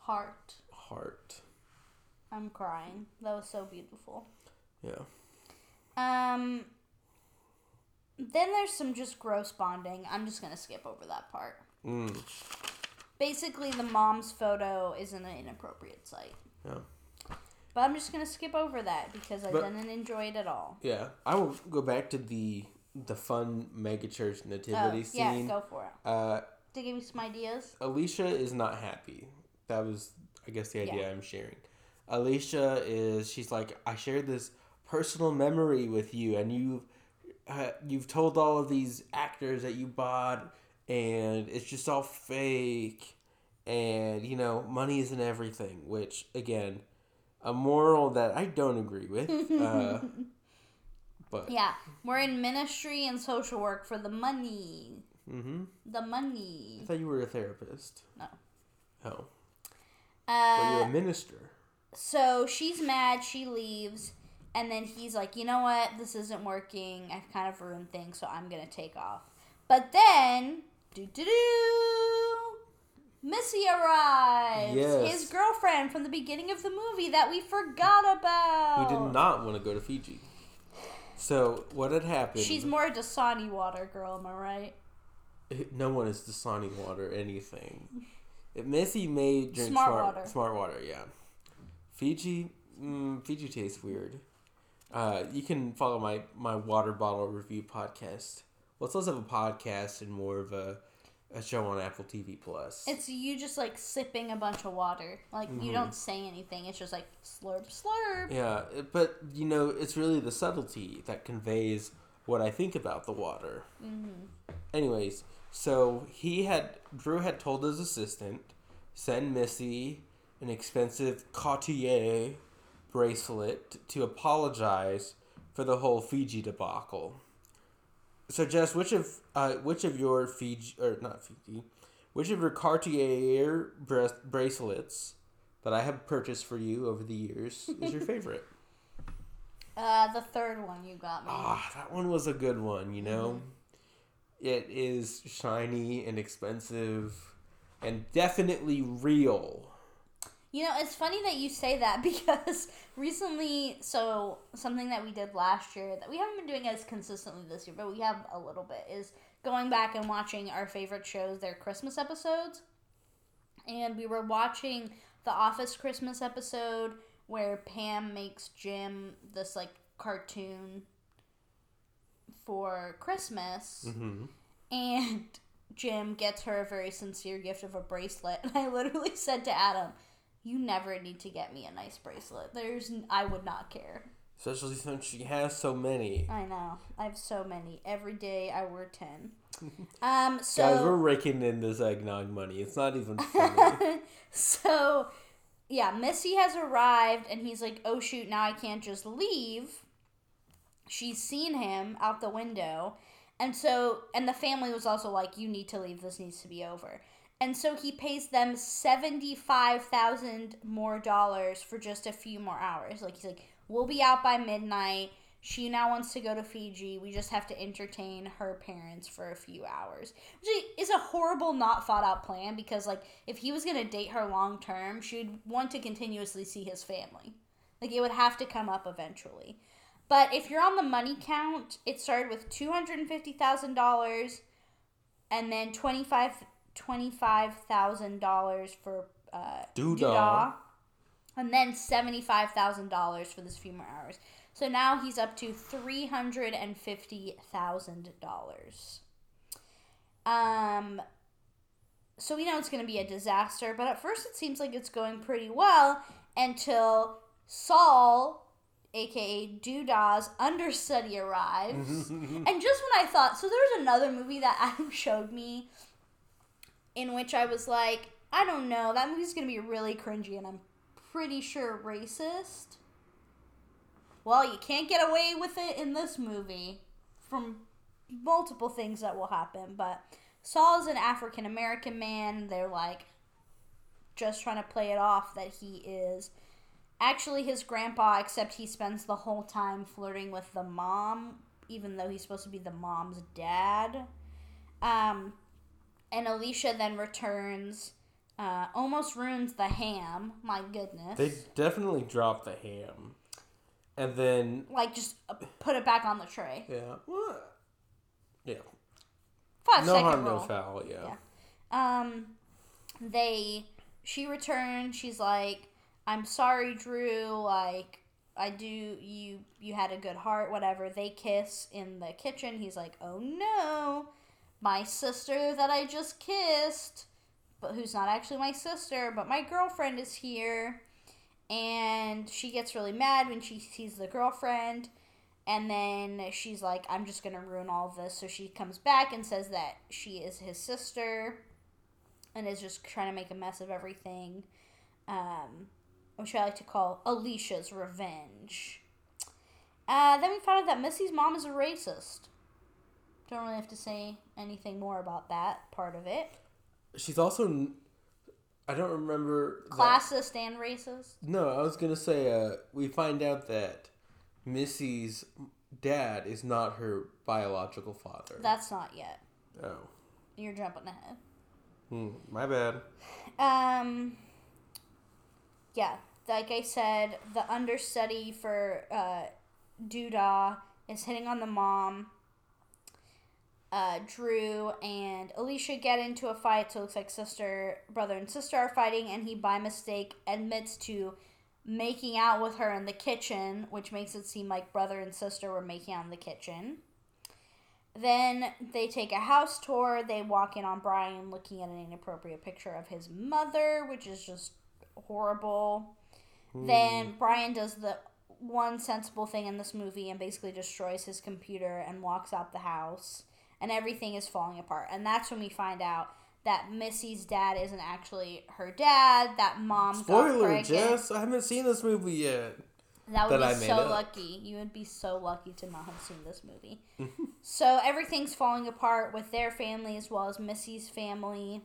heart.
Heart.
I'm crying. That was so beautiful.
Yeah.
Um. Then there's some just gross bonding. I'm just gonna skip over that part.
Mm.
Basically, the mom's photo is in an inappropriate site.
Yeah.
But I'm just gonna skip over that because I
But-
didn't enjoy it at all.
Yeah. I will go back to the the fun mega church
Oh,
nativity
yeah,
scene.
go for it.
Uh,
To give you some ideas.
Alicia is not happy. That was, I guess, the idea
Yeah.
I'm sharing. Alicia is. She's like, I shared this personal memory with you, and you, uh, you've told all of these actors that you bought, and it's just all fake, and you know, money isn't everything. Which again, a moral that I don't agree with. Uh, but
Yeah, we're in ministry and social work for the money.
hmm
The money.
I thought you were a therapist.
No.
Oh, but you're
Uh,
a minister.
so she's mad. She leaves, and then he's like, "You know what? This isn't working. I've kind of ruined things, so I'm gonna take off." But then, do do do, Missy arrives.
Yes.
His girlfriend from the beginning of the movie that we forgot about.
who did not want to go to Fiji. So what had happened?
She's more a Dasani water girl, am I right?
no one is Dasani water anything. If Missy made drink
Smart
smart,
water.
smart water, yeah. Fiji, mm, Fiji tastes weird. Uh, you can follow my my water bottle review podcast. Well, it's less of a podcast and more of a a show on Apple TV Plus.
It's you just like sipping a bunch of water. Like
Mm-hmm.
you don't say anything. It's just like slurp slurp.
Yeah, but you know, it's really the subtlety that conveys what I think about the water. Anyways, so he had Drew had told his assistant send Missy an expensive Cartier bracelet to apologize for the whole Fiji debacle. So, Jess, which of uh, which of your Fiji or not Fiji, which of your Cartier bra- bracelets that I have purchased for you over the years is your favorite?
Uh, the third one you got me.
Ah, that one was a good one, you know? It is shiny and expensive and definitely real.
You know, it's funny that you say that because recently, so something that we did last year that we haven't been doing as consistently this year, but we have a little bit, is going back and watching our favorite shows, their Christmas episodes. And we were watching the Office Christmas episode where Pam makes Jim this like cartoon for Christmas.
hmm
And Jim gets her a very sincere gift of a bracelet. And I literally said to Adam, "You never need to get me a nice bracelet. There's, n- I would not care.
Especially since she has so many.
I know. I have so many. Every day I wear ten. Um. So
Guys, we're raking in this eggnog money. It's not even funny.
so yeah, Missy has arrived, and he's like, "Oh shoot! Now I can't just leave." She's seen him out the window, and so and the family was also like, "You need to leave. This needs to be over." And so he pays them seventy five thousand more dollars for just a few more hours. Like he's like, "We'll be out by midnight." She now wants to go to Fiji. We just have to entertain her parents for a few hours. Which is a horrible, not thought out plan because, like, if he was going to date her long term, she'd want to continuously see his family. Like, it would have to come up eventually. But if you're on the money count, it started with $250,000 and then $25 $25,000 for uh,
Doodah.
and then $75,000 for this few more hours. So now he's up to $350,000. Um so we know it's going to be a disaster, but at first it seems like it's going pretty well until Saul, aka Doodah's understudy, arrives. and just when I thought, so there was another movie that Adam showed me in which I was like, I don't know, that movie's gonna be really cringy and I'm pretty sure racist. Well, you can't get away with it in this movie from multiple things that will happen, but Saul is an African American man. They're like just trying to play it off that he is actually his grandpa, except he spends the whole time flirting with the mom, even though he's supposed to be the mom's dad. Um, and Alicia then returns, uh, almost ruins the ham. My goodness.
They definitely dropped the ham. And then,
like just uh, put it back on the tray.
yeah. What? Yeah.
Five
No harm, no foul, yeah.
Yeah. Um, they, she returned. She's like, "I'm sorry, Drew. Like, I do. You, you had a good heart. Whatever." They kiss in the kitchen. He's like, "Oh no, my sister that I just kissed, but who's not actually my sister, but my girlfriend is here." And she gets really mad when she sees the girlfriend. And then she's like, I'm just going to ruin all this. So she comes back and says that she is his sister and is just trying to make a mess of everything. Um, which I like to call Alicia's revenge. Uh, then we found out that Missy's mom is a racist. Don't really have to say anything more about that part of it.
She's also, I don't remember. that-
Classist and racist.
No, I was gonna say. Uh, we find out that Missy's dad is not her biological father.
That's not yet.
oh,
You're jumping ahead.
hmm, my bad.
Um, yeah, like I said, the understudy for uh, is hitting on the mom. Uh, Drew and Alicia get into a fight, so it looks like sister, brother, and sister are fighting, and he by mistake admits to making out with her in the kitchen, which makes it seem like brother and sister were making out in the kitchen. Then they take a house tour. They walk in on Brian looking at an inappropriate picture of his mother, which is just horrible. Then Brian does the one sensible thing in this movie and basically destroys his computer and walks out the house, and everything is falling apart. And that's when we find out that Missy's dad isn't actually her dad. That mom got
Spoiler,
pregnant.
Jess. I haven't seen this movie yet.
That would
that
be so
up.
lucky. You would be so lucky to not have seen this movie. so everything's falling apart with their family as well as Missy's family.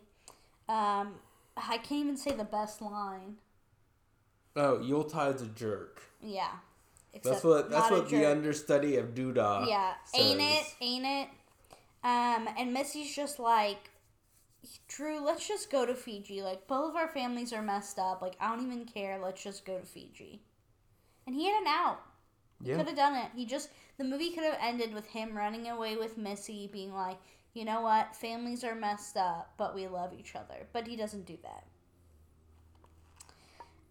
Um, I can't even say the best line.
Oh, Yuletide's a jerk.
Yeah.
That's what. That's what the understudy of Doodah.
Yeah, ain't it? Ain't it? Um, and Missy's just like, Drew, let's just go to Fiji. Like both of our families are messed up. Like I don't even care. Let's just go to Fiji. And he had an out.
Yeah.
Could have done it. He just the movie could have ended with him running away with Missy, being like, you know what, families are messed up, but we love each other. But he doesn't do that.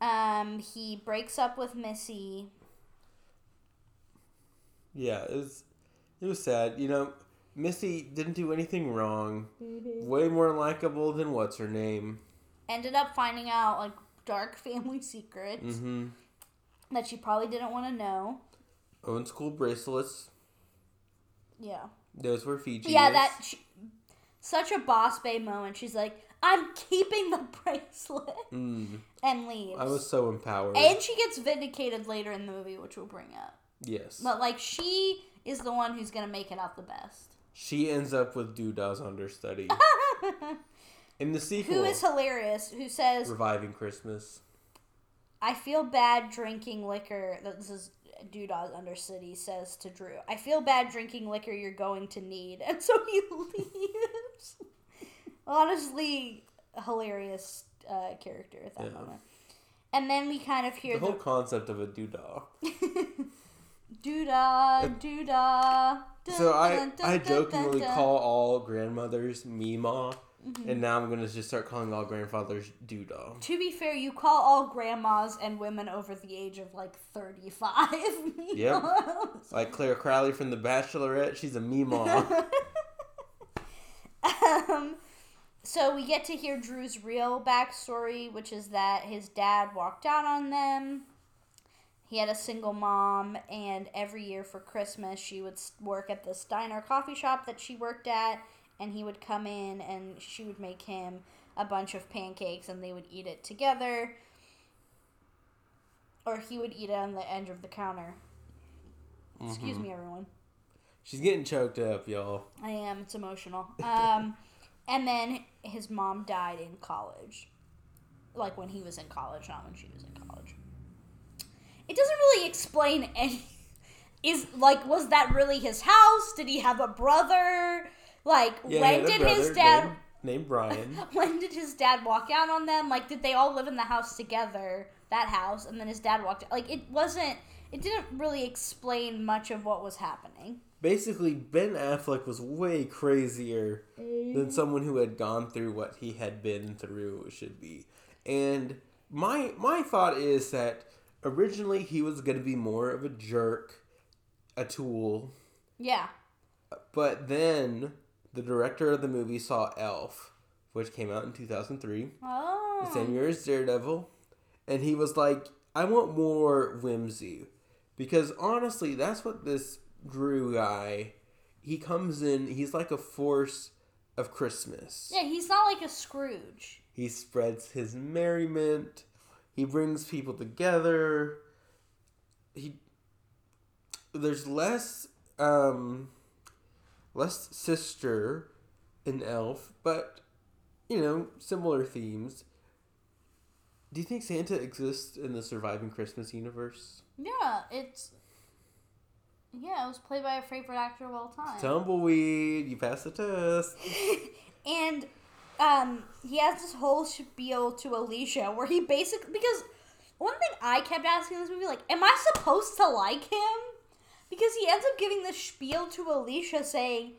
Um, he breaks up with Missy.
Yeah, it was. It was sad. You know, Missy didn't do anything wrong. Way more likable than what's her name.
Ended up finding out like dark family secrets
Mm-hmm.
that she probably didn't want to know.
Own school bracelets.
Yeah.
Those were Fiji.
Yeah, that she, such a boss bay moment. She's like, "I'm keeping the bracelet,"
Mm,
and leaves.
I was so empowered.
and she gets vindicated later in the movie, which we'll bring up.
yes.
But like, she is the one who's gonna make it out the best.
She ends up with Doodah's understudy. In the sequel,
who is hilarious? Who says,
Reviving Christmas.
"I feel bad drinking liquor." That This is Doodah's understudy says to Drew, "I feel bad drinking liquor. You're going to need," and so he leaves. Honestly, hilarious uh, character at that
Yeah.
moment. And then we kind of hear
The
the,
whole concept of a doodah.
doodah doodah.
So I, I jokingly call all grandmothers Mima,
Mm-hmm.
and now I'm gonna just start calling all grandfathers Doodah.
To be fair, you call all grandmas and women over the age of like 35.
Yep. Like Clare Crawley from The Bachelorette, she's a Mima.
um, so we get to hear Drew's real backstory, which is that his dad walked out on them. he had a single mom, and every year for Christmas, she would work at this diner coffee shop that she worked at, and he would come in and she would make him a bunch of pancakes, and they would eat it together. Or he would eat it on the edge of the counter. Excuse me, everyone.
She's getting choked up, y'all.
I am. It's emotional. Um, and then his mom died in college, like when he was in college, not when she was in college. It doesn't really explain any. Is like, was that really his house? Did he have a brother? Like,
Yeah,
when did his dad?
named, named Brian?
When did his dad walk out on them? Like, did they all live in the house together? That house, and then his dad walked. out. Like, it wasn't. It didn't really explain much of what was happening.
Basically, Ben Affleck was way crazier than someone who had gone through what he had been through should be. And my my thought is that originally he was going to be more of a jerk, a tool,
Yeah.
but then the director of the movie saw Elf, which came out in 2003,
Oh.
the same year as Daredevil, and he was like, I want more whimsy. Because honestly, that's what this Drew guy, he comes in, he's like a force of Christmas.
Yeah, he's not like a Scrooge.
He spreads his merriment. He brings people together. He there's less um less sister in Elf, but you know, similar themes. Do you think Santa exists in the surviving Christmas universe?
Yeah, it's. Yeah, it was played by a favorite actor of all time.
Tumbleweed, you passed the test.
and um, he has this whole spiel to Alicia where he basically because one thing I kept asking in this movie, like, am I supposed to like him? Because he ends up giving this spiel to Alicia saying,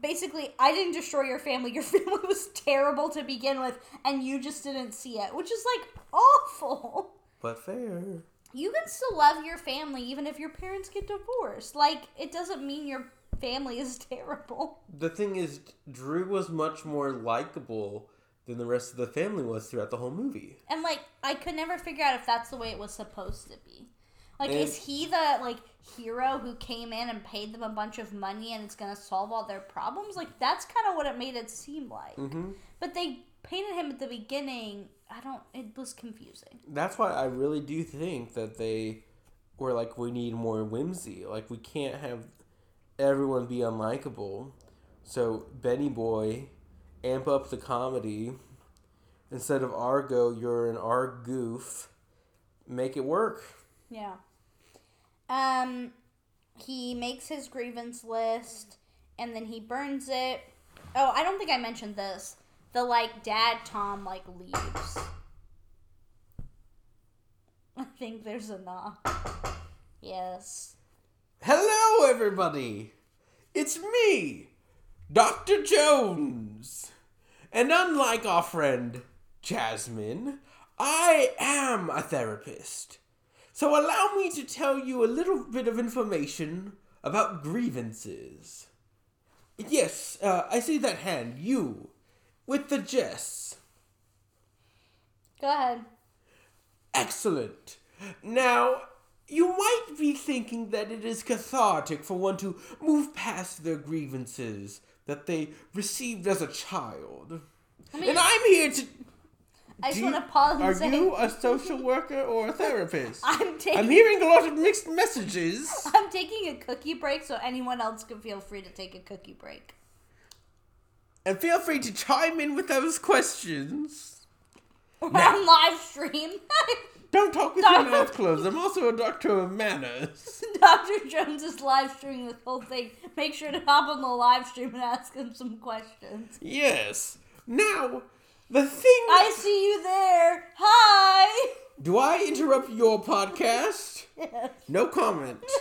basically, I didn't destroy your family. Your family was terrible to begin with, and you just didn't see it, which is like awful.
But fair.
You can still love your family even if your parents get divorced. Like, it doesn't mean your family is terrible.
The thing is, Drew was much more likable than the rest of the family was throughout the whole movie.
And like I could never figure out if that's the way it was supposed to be. Like
And-
is he the like hero who came in and paid them a bunch of money and it's gonna solve all their problems? Like that's kind of what it made it seem like.
hmm
But they painted him at the beginning. I don't. It was confusing.
That's why I really do think that they were like, we need more whimsy. Like, we can't have everyone be unlikable. So, Benny Boy, amp up the comedy. Instead of Argo, you're an Argoof. Make it work.
Yeah. Um, he makes his grievance list and then he burns it. Oh, I don't think I mentioned this. The like dad Tom like leaves. I think there's a knock. Yes.
Hello, everybody! It's me, Dr. Jones! And unlike our friend Jasmine, I am a therapist. So allow me to tell you a little bit of information about grievances. Yes, uh, I see that hand, you, with the Jess.
Go ahead.
Excellent. Now, you might be thinking that it is cathartic for one to move past their grievances that they received as a child.
I mean-
and I'm here to.
I just want to pause and
Are
say
you a social worker or a therapist?
I'm taking
I'm hearing a lot of mixed messages.
I'm taking a cookie break so anyone else can feel free to take a cookie break.
And feel free to chime in with those questions.
We're
Now-
on live stream.
Don't talk with your mouth closed. I'm also a doctor of manners.
Dr. Jones is live streaming this whole thing. Make sure to hop on the live stream and ask him some questions.
Yes. Now, the thing.
I see you there. Hi.
Do I interrupt your podcast? No comment.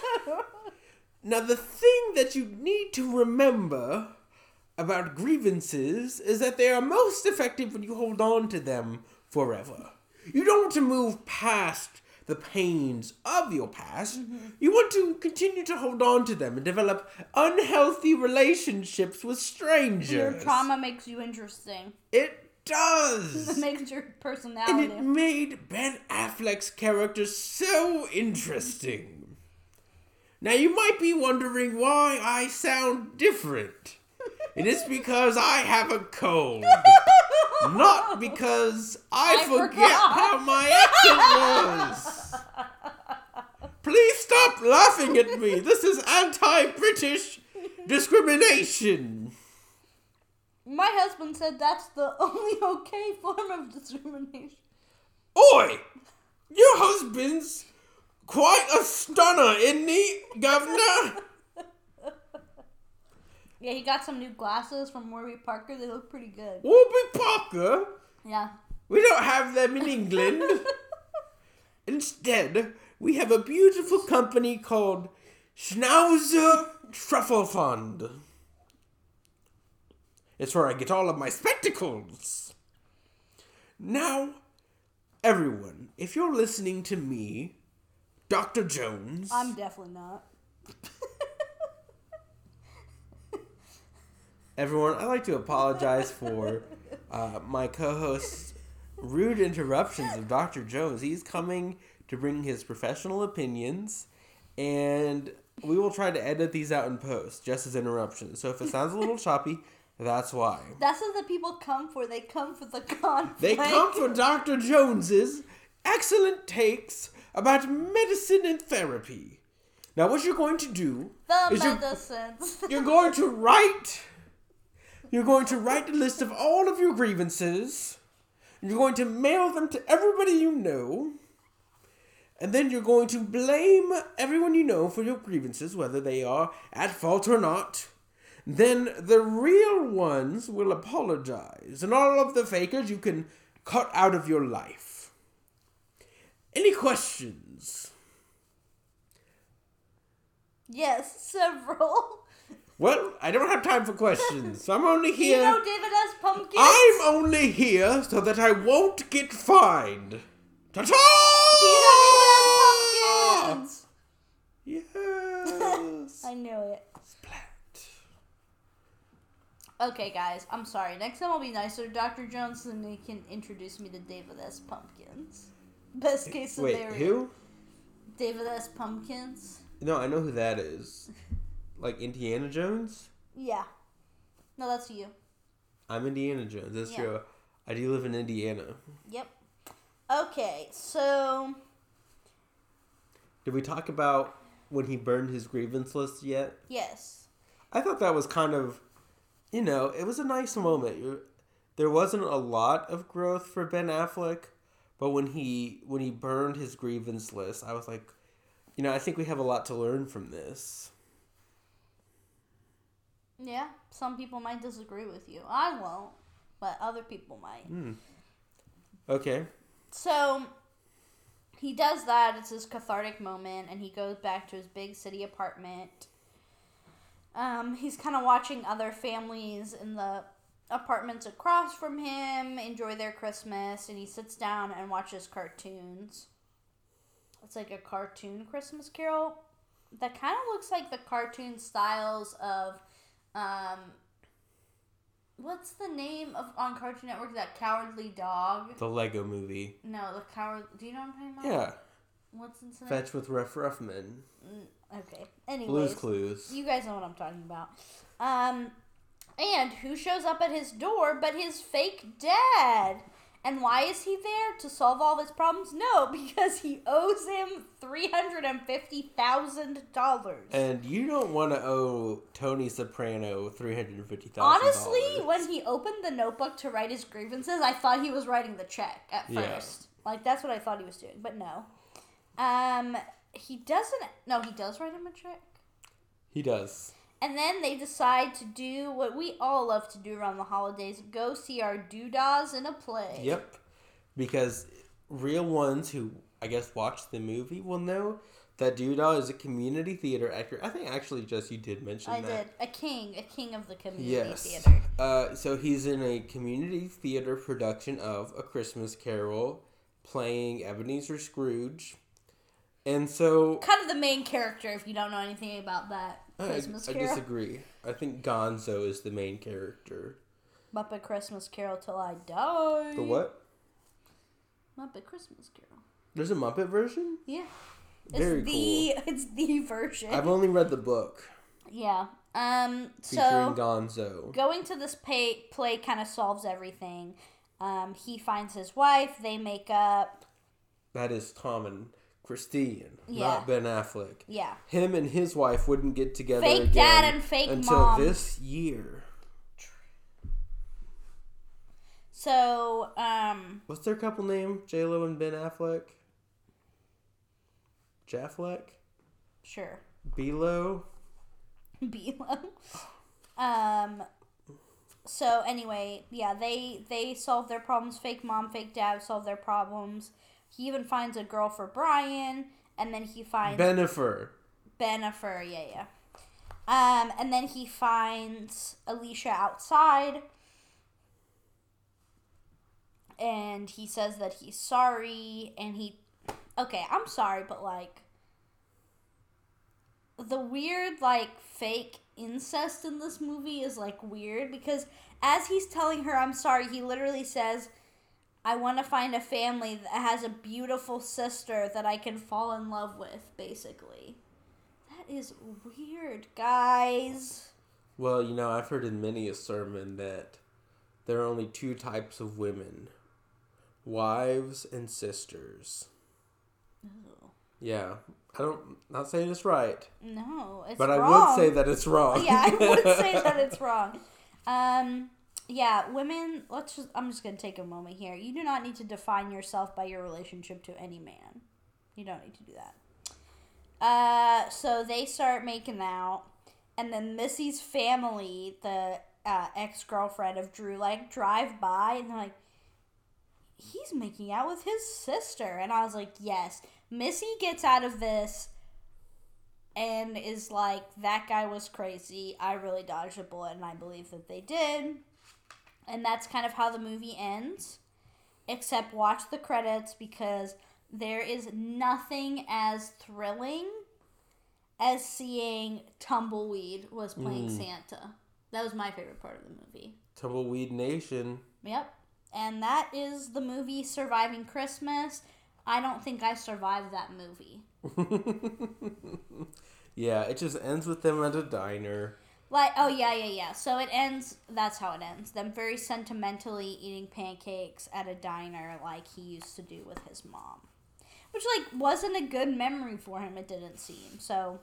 Now, the thing that you need to remember about grievances is that they are most effective when you hold on to them forever. You don't want to move past the pains of your past. You want to continue to hold on to them and develop unhealthy relationships with strangers.
Your trauma makes you interesting.
It does.
It
makes your
personality.
And it made Ben Affleck's character so interesting. Now you might be wondering why I sound different. It is because I have a cold. Not because I,
I
forget
forgot.
how my accent was. Please stop laughing at me. This is anti-British discrimination.
My husband said that's the only okay form of discrimination.
Oi! Your husband's quite a stunner, isn't he, Governor?
Yeah, he got some new glasses from Warby Parker. They look pretty good.
Warby Parker?
Yeah.
We don't have them in England. Instead, we have a beautiful company called Schnauzer Truffle Fund. It's where I get all of my spectacles. Now, everyone, if you're listening to me, Dr. Jones.
I'm definitely not.
Everyone, I'd like to apologize for uh, my co host's rude interruptions of Dr. Jones. He's coming to bring his professional opinions, and we will try to edit these out in post just as interruptions. So if it sounds a little choppy, that's why.
That's what the people come for. They come for the conflict.
They come for Dr. Jones's excellent takes about medicine and therapy. Now, what you're going to do
the
is you're-
medicines.
You're going to write. You're going to write a list of all of your grievances. You're going to mail them to everybody you know. And then you're going to blame everyone you know for your grievances, whether they are at fault or not. Then the real ones will apologize, and all of the fakers you can cut out of your life. Any questions?
yes, several.
Well, I don't have time for questions. I'm only here.
you know David S. Pumpkins?
I'm only here so that I won't get fined. Ta-ta!
Do you know David S. Pumpkins?
Yes.
I knew it.
Splat.
Okay, guys, I'm sorry. Next time I'll be nicer to Dr. Jones and they can introduce me to David S. Pumpkins. Best case scenario.
Wait, who?
David S. Pumpkins.
No, I know who that is. Like Indiana Jones?
Yeah. No, that's you.
I'm Indiana Jones. That's
Yeah.
true. I do live in Indiana.
Yep. Okay, so
Did we talk about when he burned his grievance list yet?
yes.
I thought that was kind of, you know, it was a nice moment. There wasn't a lot of growth for Ben Affleck, but when he when he burned his grievance list, I was like, you know, I think we have a lot to learn from this.
Yeah, some people might disagree with you. I won't, but other people might.
Okay.
So he does that. It's his cathartic moment, and he goes back to his big city apartment. Um, he's kind of watching other families in the apartments across from him enjoy their Christmas, and he sits down and watches cartoons. It's like a cartoon Christmas Carol that kind of looks like the cartoon styles of, um, what's the name of on Cartoon Network that Cowardly Dog?
The Lego movie.
No, the coward. Do you know what I'm talking about?
Yeah.
What's its name?
Fetch with Ruff Ruffman.
Okay. Anyways,
Blue's Clues.
you guys know what I'm talking about. Um, and who shows up at his door but his fake dad? And why is he there to solve all his problems? No, because he owes him three hundred and fifty thousand dollars.
And you don't want to owe Tony Soprano three hundred fifty thousand.
Honestly, when he opened the notebook to write his grievances, I thought he was writing the check at
Yeah.
first. Like that's what I thought he was doing, but no. Um, he doesn't. No, he does write him a check.
he does.
And then they decide to do what we all love to do around the holidays: go see our doodahs in a play.
Yep. Because real ones who I guess watch the movie will know that Doodah is a community theater actor. I think actually just you did mention
I
that.
did a king, a king of the community
Yes.
theater.
Uh, so he's in a community theater production of A Christmas Carol, playing Ebenezer Scrooge, and so
Kind of the main character, if you don't know anything about that
I,
Christmas
I
Carol.
disagree. I think Gonzo is the main character.
Muppet Christmas Carol Till I Die.
The what?
Muppet Christmas Carol.
There's a Muppet version?
Yeah.
Very
it's the it's the version.
I've only read the book
yeah. Um
featuring
so
Gonzo.
going to this pay, play kind of solves everything. Um, he finds his wife, they make up.
That is and Christine,
Yeah.
not Ben Affleck.
Yeah.
Him and his wife wouldn't get together
Fake
again
dad and fake
until
mom.
this year.
So, um,
What's their couple name? J Lo and Ben Affleck. Jaffleck,
sure.
Belo.
Bilo. um so anyway, yeah, they they solve their problems. Fake mom, fake dad solve their problems. He even finds a girl for Brian, and then he finds
Bennifer.
Bennifer, yeah, yeah. Um, and then he finds Alicia outside, and he says that he's sorry, and he, okay, I'm sorry, but like, the weird like fake incest in this movie is like weird because as he's telling her I'm sorry, he literally says. I want to find a family that has a beautiful sister that I can fall in love with, basically. That is weird, guys.
Well, you know, I've heard in many a sermon that there are only two types of women wives and sisters. Yeah. I don't, not saying it's right,
No, it's
but
wrong.
I would say that it's wrong.
yeah, I would say that it's wrong. Um, yeah, women. Let's just. I'm just gonna take a moment here. You do not need to define yourself by your relationship to any man. You don't need to do that. Uh, so they start making out, and then Missy's family, the uh, ex girlfriend of Drew, like drive by, and they're like, "He's making out with his sister," and I was like, "Yes." Missy gets out of this and is like, that guy was crazy. I really dodged a bullet, and I believe that they did. And that's kind of how the movie ends. Except watch the credits because there is nothing as thrilling as seeing Tumbleweed was playing mm. Santa. That was my favorite part of the movie.
Tumbleweed Nation.
Yep. And that is the movie Surviving Christmas. I don't think I survived that movie.
Yeah, it just ends with them at a diner.
Like, oh yeah, yeah, yeah. So it ends. That's how it ends. Them very sentimentally eating pancakes at a diner, like he used to do with his mom, which like wasn't a good memory for him. It didn't seem so.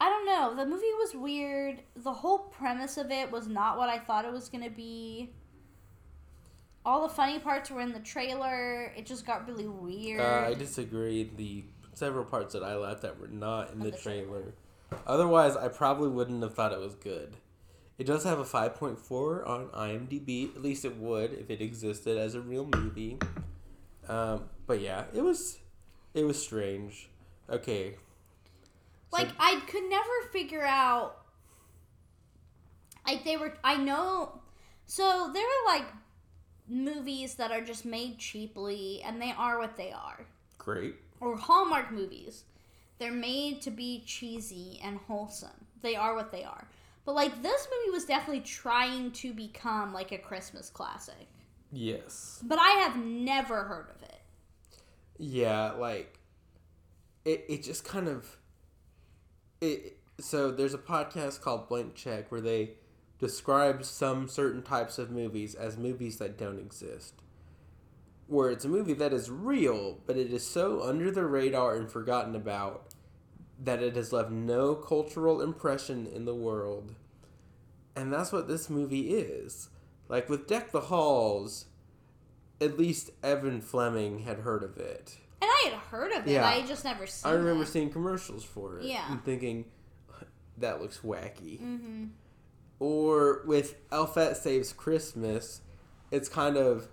I don't know. The movie was weird. The whole premise of it was not what I thought it was gonna be. All the funny parts were in the trailer. It just got really weird.
Uh, I disagree. The several parts that I laughed at were not in the
the
trailer. Otherwise, I probably wouldn't have thought it was good. It does have a 5.4 on IMDb. At least it would if it existed as a real movie. Um, but yeah, it was it was strange. Okay.
Like I could never figure out. Like they were, I know. So there are like movies that are just made cheaply, and they are what they are.
Great.
Or Hallmark movies, they're made to be cheesy and wholesome. They are what they are. But like this movie was definitely trying to become like a Christmas classic.
Yes.
But I have never heard of it.
Yeah, like it it just kind of it so there's a podcast called Blank Check where they describe some certain types of movies as movies that don't exist. Where it's a movie that is real, but it is so under the radar and forgotten about that it has left no cultural impression in the world. And that's what this movie is. Like with Deck the Halls, at least Evan Fleming had heard of it.
And I had heard of it.
Yeah.
I just never seen
I remember
it.
seeing commercials for it
Yeah.
and thinking, that looks wacky.
Mm-hmm.
Or with Elfette Saves Christmas, it's kind of,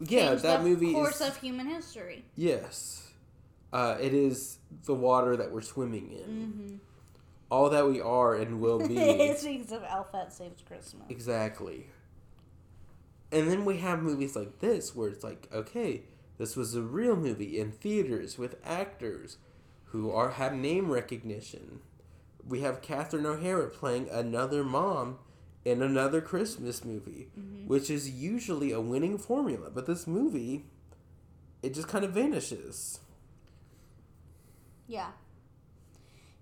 yeah,
Changed
that
the
movie
course
is,
of human history.
yes, uh, it is the water that we're swimming in.
Mm-hmm.
All that we are and will be.
it speaks of Alphabet Saves Christmas.
Exactly. And then we have movies like this where it's like, okay, this was a real movie in theaters with actors who are have name recognition. We have Catherine O'Hara playing another mom in another Christmas movie, which is usually a winning formula. But this movie, it just kind of vanishes.
Yeah.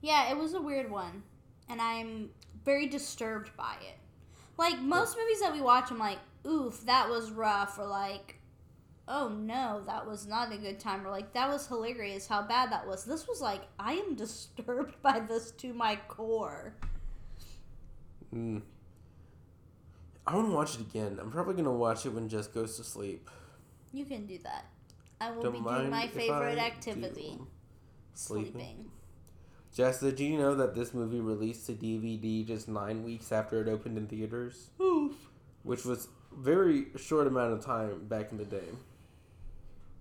Yeah, it was a weird one. And I'm very disturbed by it. Like, most movies that we watch, I'm like, oof, that was rough. Or like, oh no, that was not a good time. Or like, that was hilarious how bad that was. This was like, I am disturbed by this to my core.
Mm. I want to watch it again. I'm probably gonna watch it when Jess goes to sleep.
You can do that. I will
Don't
be doing my favorite activity
do.
Sleeping.
Sleeping. Jess, did you know that this movie released to DVD just nine weeks after it opened in theaters?
Oof.
Which was very short amount of time back in the day.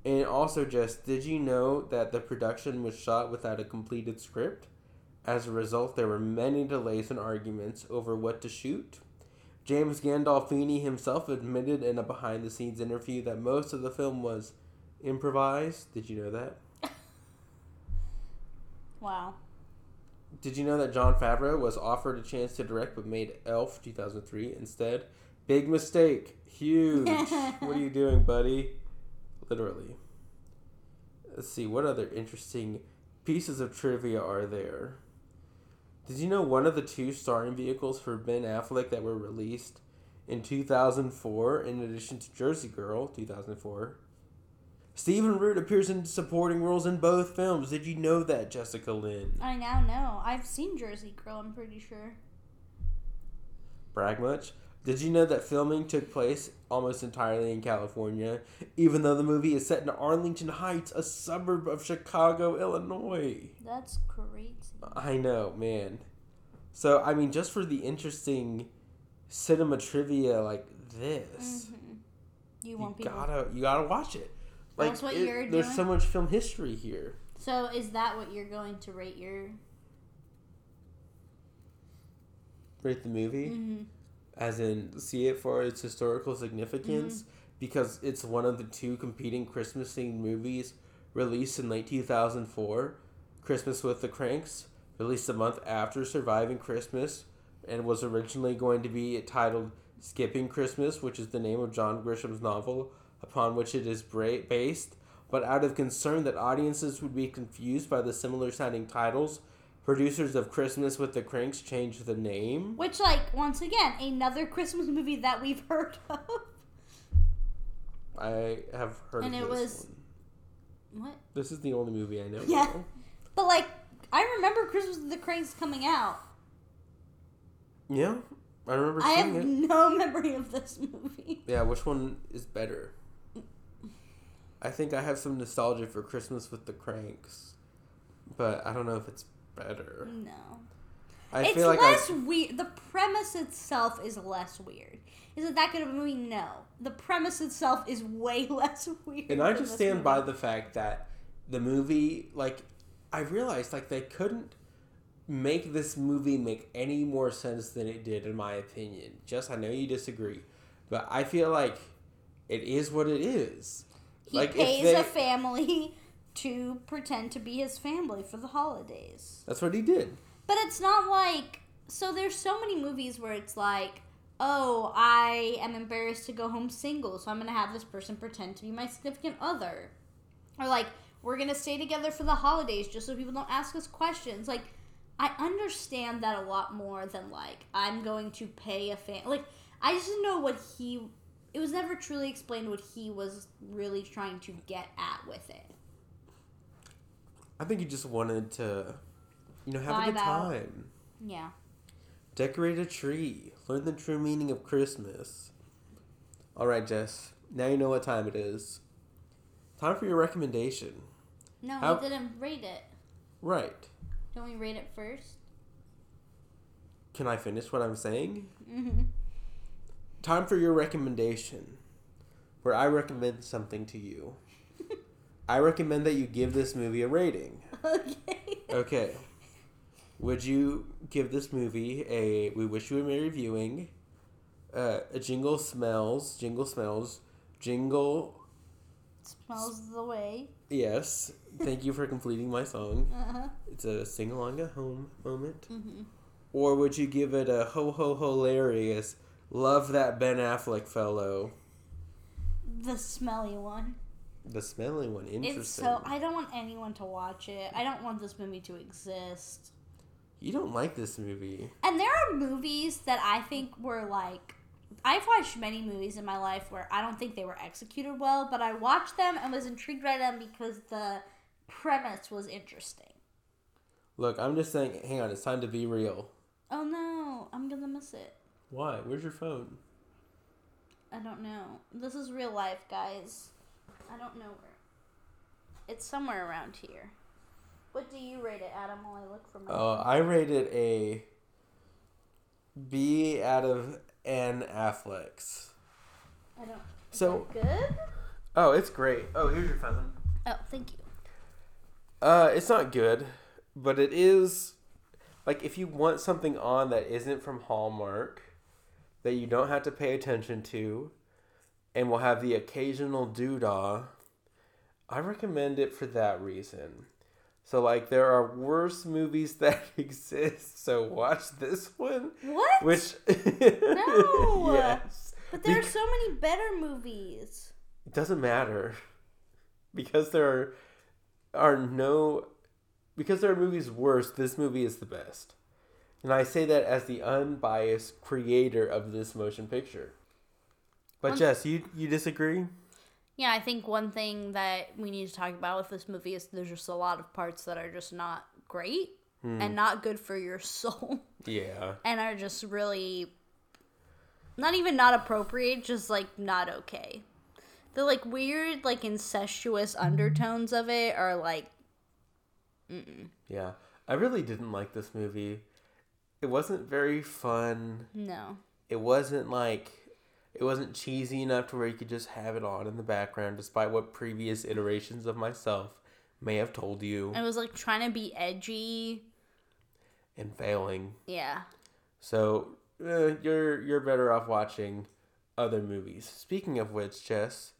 And also, Jess, did you know that the production was shot without a completed script? As a result, there were many delays and arguments over what to shoot. James Gandolfini himself admitted in a behind the scenes interview that most of the film was improvised. Did you know that?
Wow.
Did you know that Jon Favreau was offered a chance to direct but made Elf 2003 instead? Big mistake. Huge. what are you doing, buddy? Literally. Let's see, what other interesting pieces of trivia are there? Did you know one of the two starring vehicles for Ben Affleck that were released in 2004, in addition to Jersey Girl 2004? Stephen Root appears in supporting roles in both films. Did you know that, Jessica Lynn?
I now know. I've seen Jersey Girl, I'm pretty sure.
brag much. Did you know that filming took place almost entirely in California, even though the movie is set in Arlington Heights, a suburb of Chicago, Illinois?
That's crazy.
I know, man. So, I mean, just for the interesting cinema trivia like this,
hmm You
you
want
gotta you gotta watch it. Like,
That's what
it-
you're doing.
there's
doing?
so much film history here.
So is that what you're going to rate your?
Rate the movie.
hmm
as in see it for its historical significance because it's one of the two competing Christmas themed movies released in late 2004 Christmas with the Cranks, released a month after Surviving Christmas, and was originally going to be titled Skipping Christmas, which is the name of John Grisham's novel upon which it is bra- based. But out of concern that audiences would be confused by the similar sounding titles, producers of Christmas with the Cranks changed the name.
Which, like, once again, another Christmas movie that we've heard of.
I have heard
And it was-
one.
What?
This is the only movie I know.
Yeah. But like, I remember Christmas with the Cranks coming out.
Yeah, I remember
I have
it.
no memory of this movie.
Yeah, which one is better? I think I have some nostalgia for Christmas with the Cranks, but I don't know if it's better.
No.
I
it's
feel like
less
I,
weird. The premise itself is less weird. Is it that good of a movie? No. The premise itself is way less weird.
and I just stand by the fact that the movie, like, I realized like they couldn't make this movie make any more sense than it did, in my opinion. Just I know you disagree, but I feel like it is what it is.
He
like,
pays
they-
a family to pretend to be his family for the holidays.
That's what he did.
But it's not like so there's so many movies where it's like, "Oh, I am embarrassed to go home single, so I'm going to have this person pretend to be my significant other." Or like, "We're going to stay together for the holidays just so people don't ask us questions." Like, I understand that a lot more than like, "I'm going to pay a fan." Like, I just know what he it was never truly explained what he was really trying to get at with it.
I think he just wanted to, you know, have a good
out.
time.
Yeah.
Decorate a tree. Learn the true meaning of Christmas. All right, Jess. Now you know what time it is. Time for your recommendation.
No,
How-
we didn't rate it.
Right.
Don't we rate it first?
Can I finish what I'm saying?
Mm-hmm.
Time for your recommendation, where I recommend something to you. I recommend that you give this movie a rating.
Okay.
Okay. Would you give this movie a We Wish You a Merry Viewing, uh, a Jingle Smells, Jingle Smells, Jingle,
Smells the way.
yes, thank you for completing my song.
Uh huh.
It's a sing along at home moment.
Mm-hmm.
or would you give it a ho ho hilarious? Love that Ben Affleck fellow.
The smelly one.
The smelly one. Interesting.
It's so I don't want anyone to watch it. I don't want this movie to exist.
you don't like this movie.
And there are movies that I think were like I've watched many movies in my life where I don't think they were executed well, but I watched them and was intrigued by them because the premise was interesting.
Look, I'm just saying. Hang on, it's time to be real.
Oh no, I'm gonna miss it.
Why? Where's your phone?
I don't know. This is real life, guys. I don't know where. It's somewhere around here. What do you rate it, Adam? While I look for my.
Uh, I rated a B out of N Afflecks.
I don't. is
So-
that good.
Oh, it's great. Oh, here's your phone.
Oh, thank you.
Uh, it's not good, but it is like if you want something on that isn't from Hallmark, that you don't have to pay attention to, and will have the occasional doodah. I recommend it for that reason. So like there are worse movies that exist, so watch this one.
What?
Which
No.
yes.
But there are so many better movies.
It doesn't matter because there are, are no because there are movies worse. This movie is the best, and I say that as the unbiased creator of this motion picture. But
Um,
Jess, you you disagree?
Yeah, I think one thing that we need to talk about with this movie is there's just a lot of parts that are just not great and not good for your soul
Yeah.
and are just really not even not appropriate, just like not okay. The like weird, like incestuous undertones of it are like
Yeah. I really didn't like this movie. It wasn't very fun.
no.
It wasn't like it wasn't cheesy enough to where you could just have it on in the background despite what previous iterations of myself may have told you
It was like trying to be edgy.
and failing.
Yeah.
So uh, you're you're better off watching other movies. Speaking of which, Jess,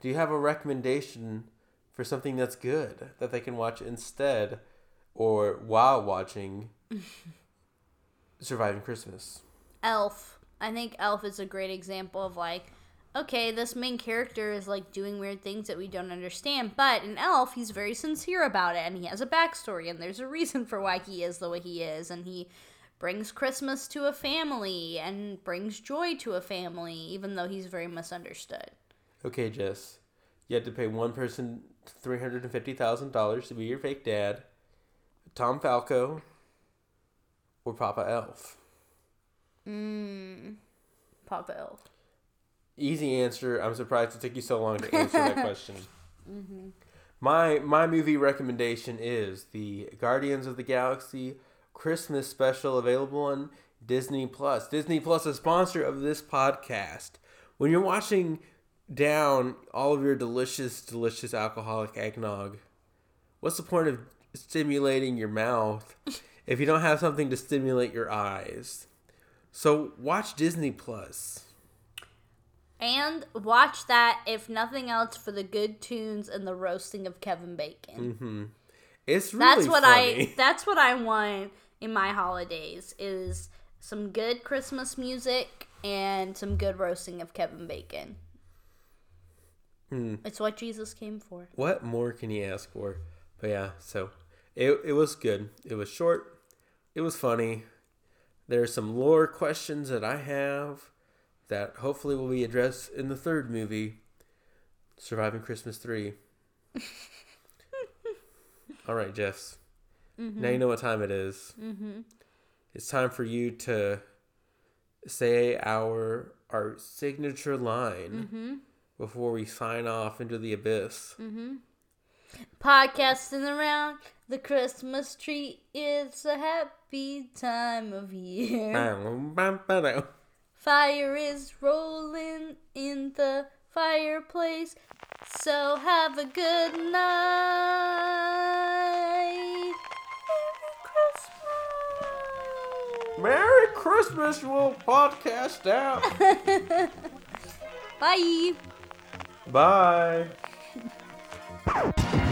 do you have a recommendation for something that's good that they can watch instead or while watching Surviving Christmas?
Elf. I think Elf is a great example of like, okay, this main character is like doing weird things that we don't understand, but in Elf, he's very sincere about it and he has a backstory and there's a reason for why he is the way he is and he brings Christmas to a family and brings joy to a family, even though he's very misunderstood.
Okay, Jess, you had to pay one person three hundred and fifty thousand dollars to be your fake dad, Tom Valco, or Papa Elf.
Mmm. Papa Elf.
Easy answer. I'm surprised it took you so long to answer that question. Mm-hmm. My my movie recommendation is the Guardians of the Galaxy Christmas special available on Disney Plus. Disney Plus, a sponsor of this podcast. When you're watching down all of your delicious, delicious alcoholic eggnog, what's the point of stimulating your mouth if you don't have something to stimulate your eyes? So watch Disney Plus.
And watch that, if nothing else, for the good tunes and the roasting of Kevin Bacon.
It's really
that's what
funny.
I that's what I want in my holidays is some good Christmas music and some good roasting of Kevin Bacon.
Hmm.
It's what Jesus came for.
what more can you ask for? But yeah, so it it was good. It was short. It was funny. There's some lore questions that I have that hopefully will be addressed in the third movie, Surviving Christmas 3. All right, Jess. Mm-hmm. Now you know what time it is. Mm-hmm. It's time for you to say our our signature line mm-hmm. before we sign off into the abyss. Mm-hmm.
Podcasting around the Christmas tree. It's a happy time of year. Fire is rolling in the fireplace. So have a good night. Merry Christmas.
Merry Christmas, you little podcast out.
Bye.
Bye.
You.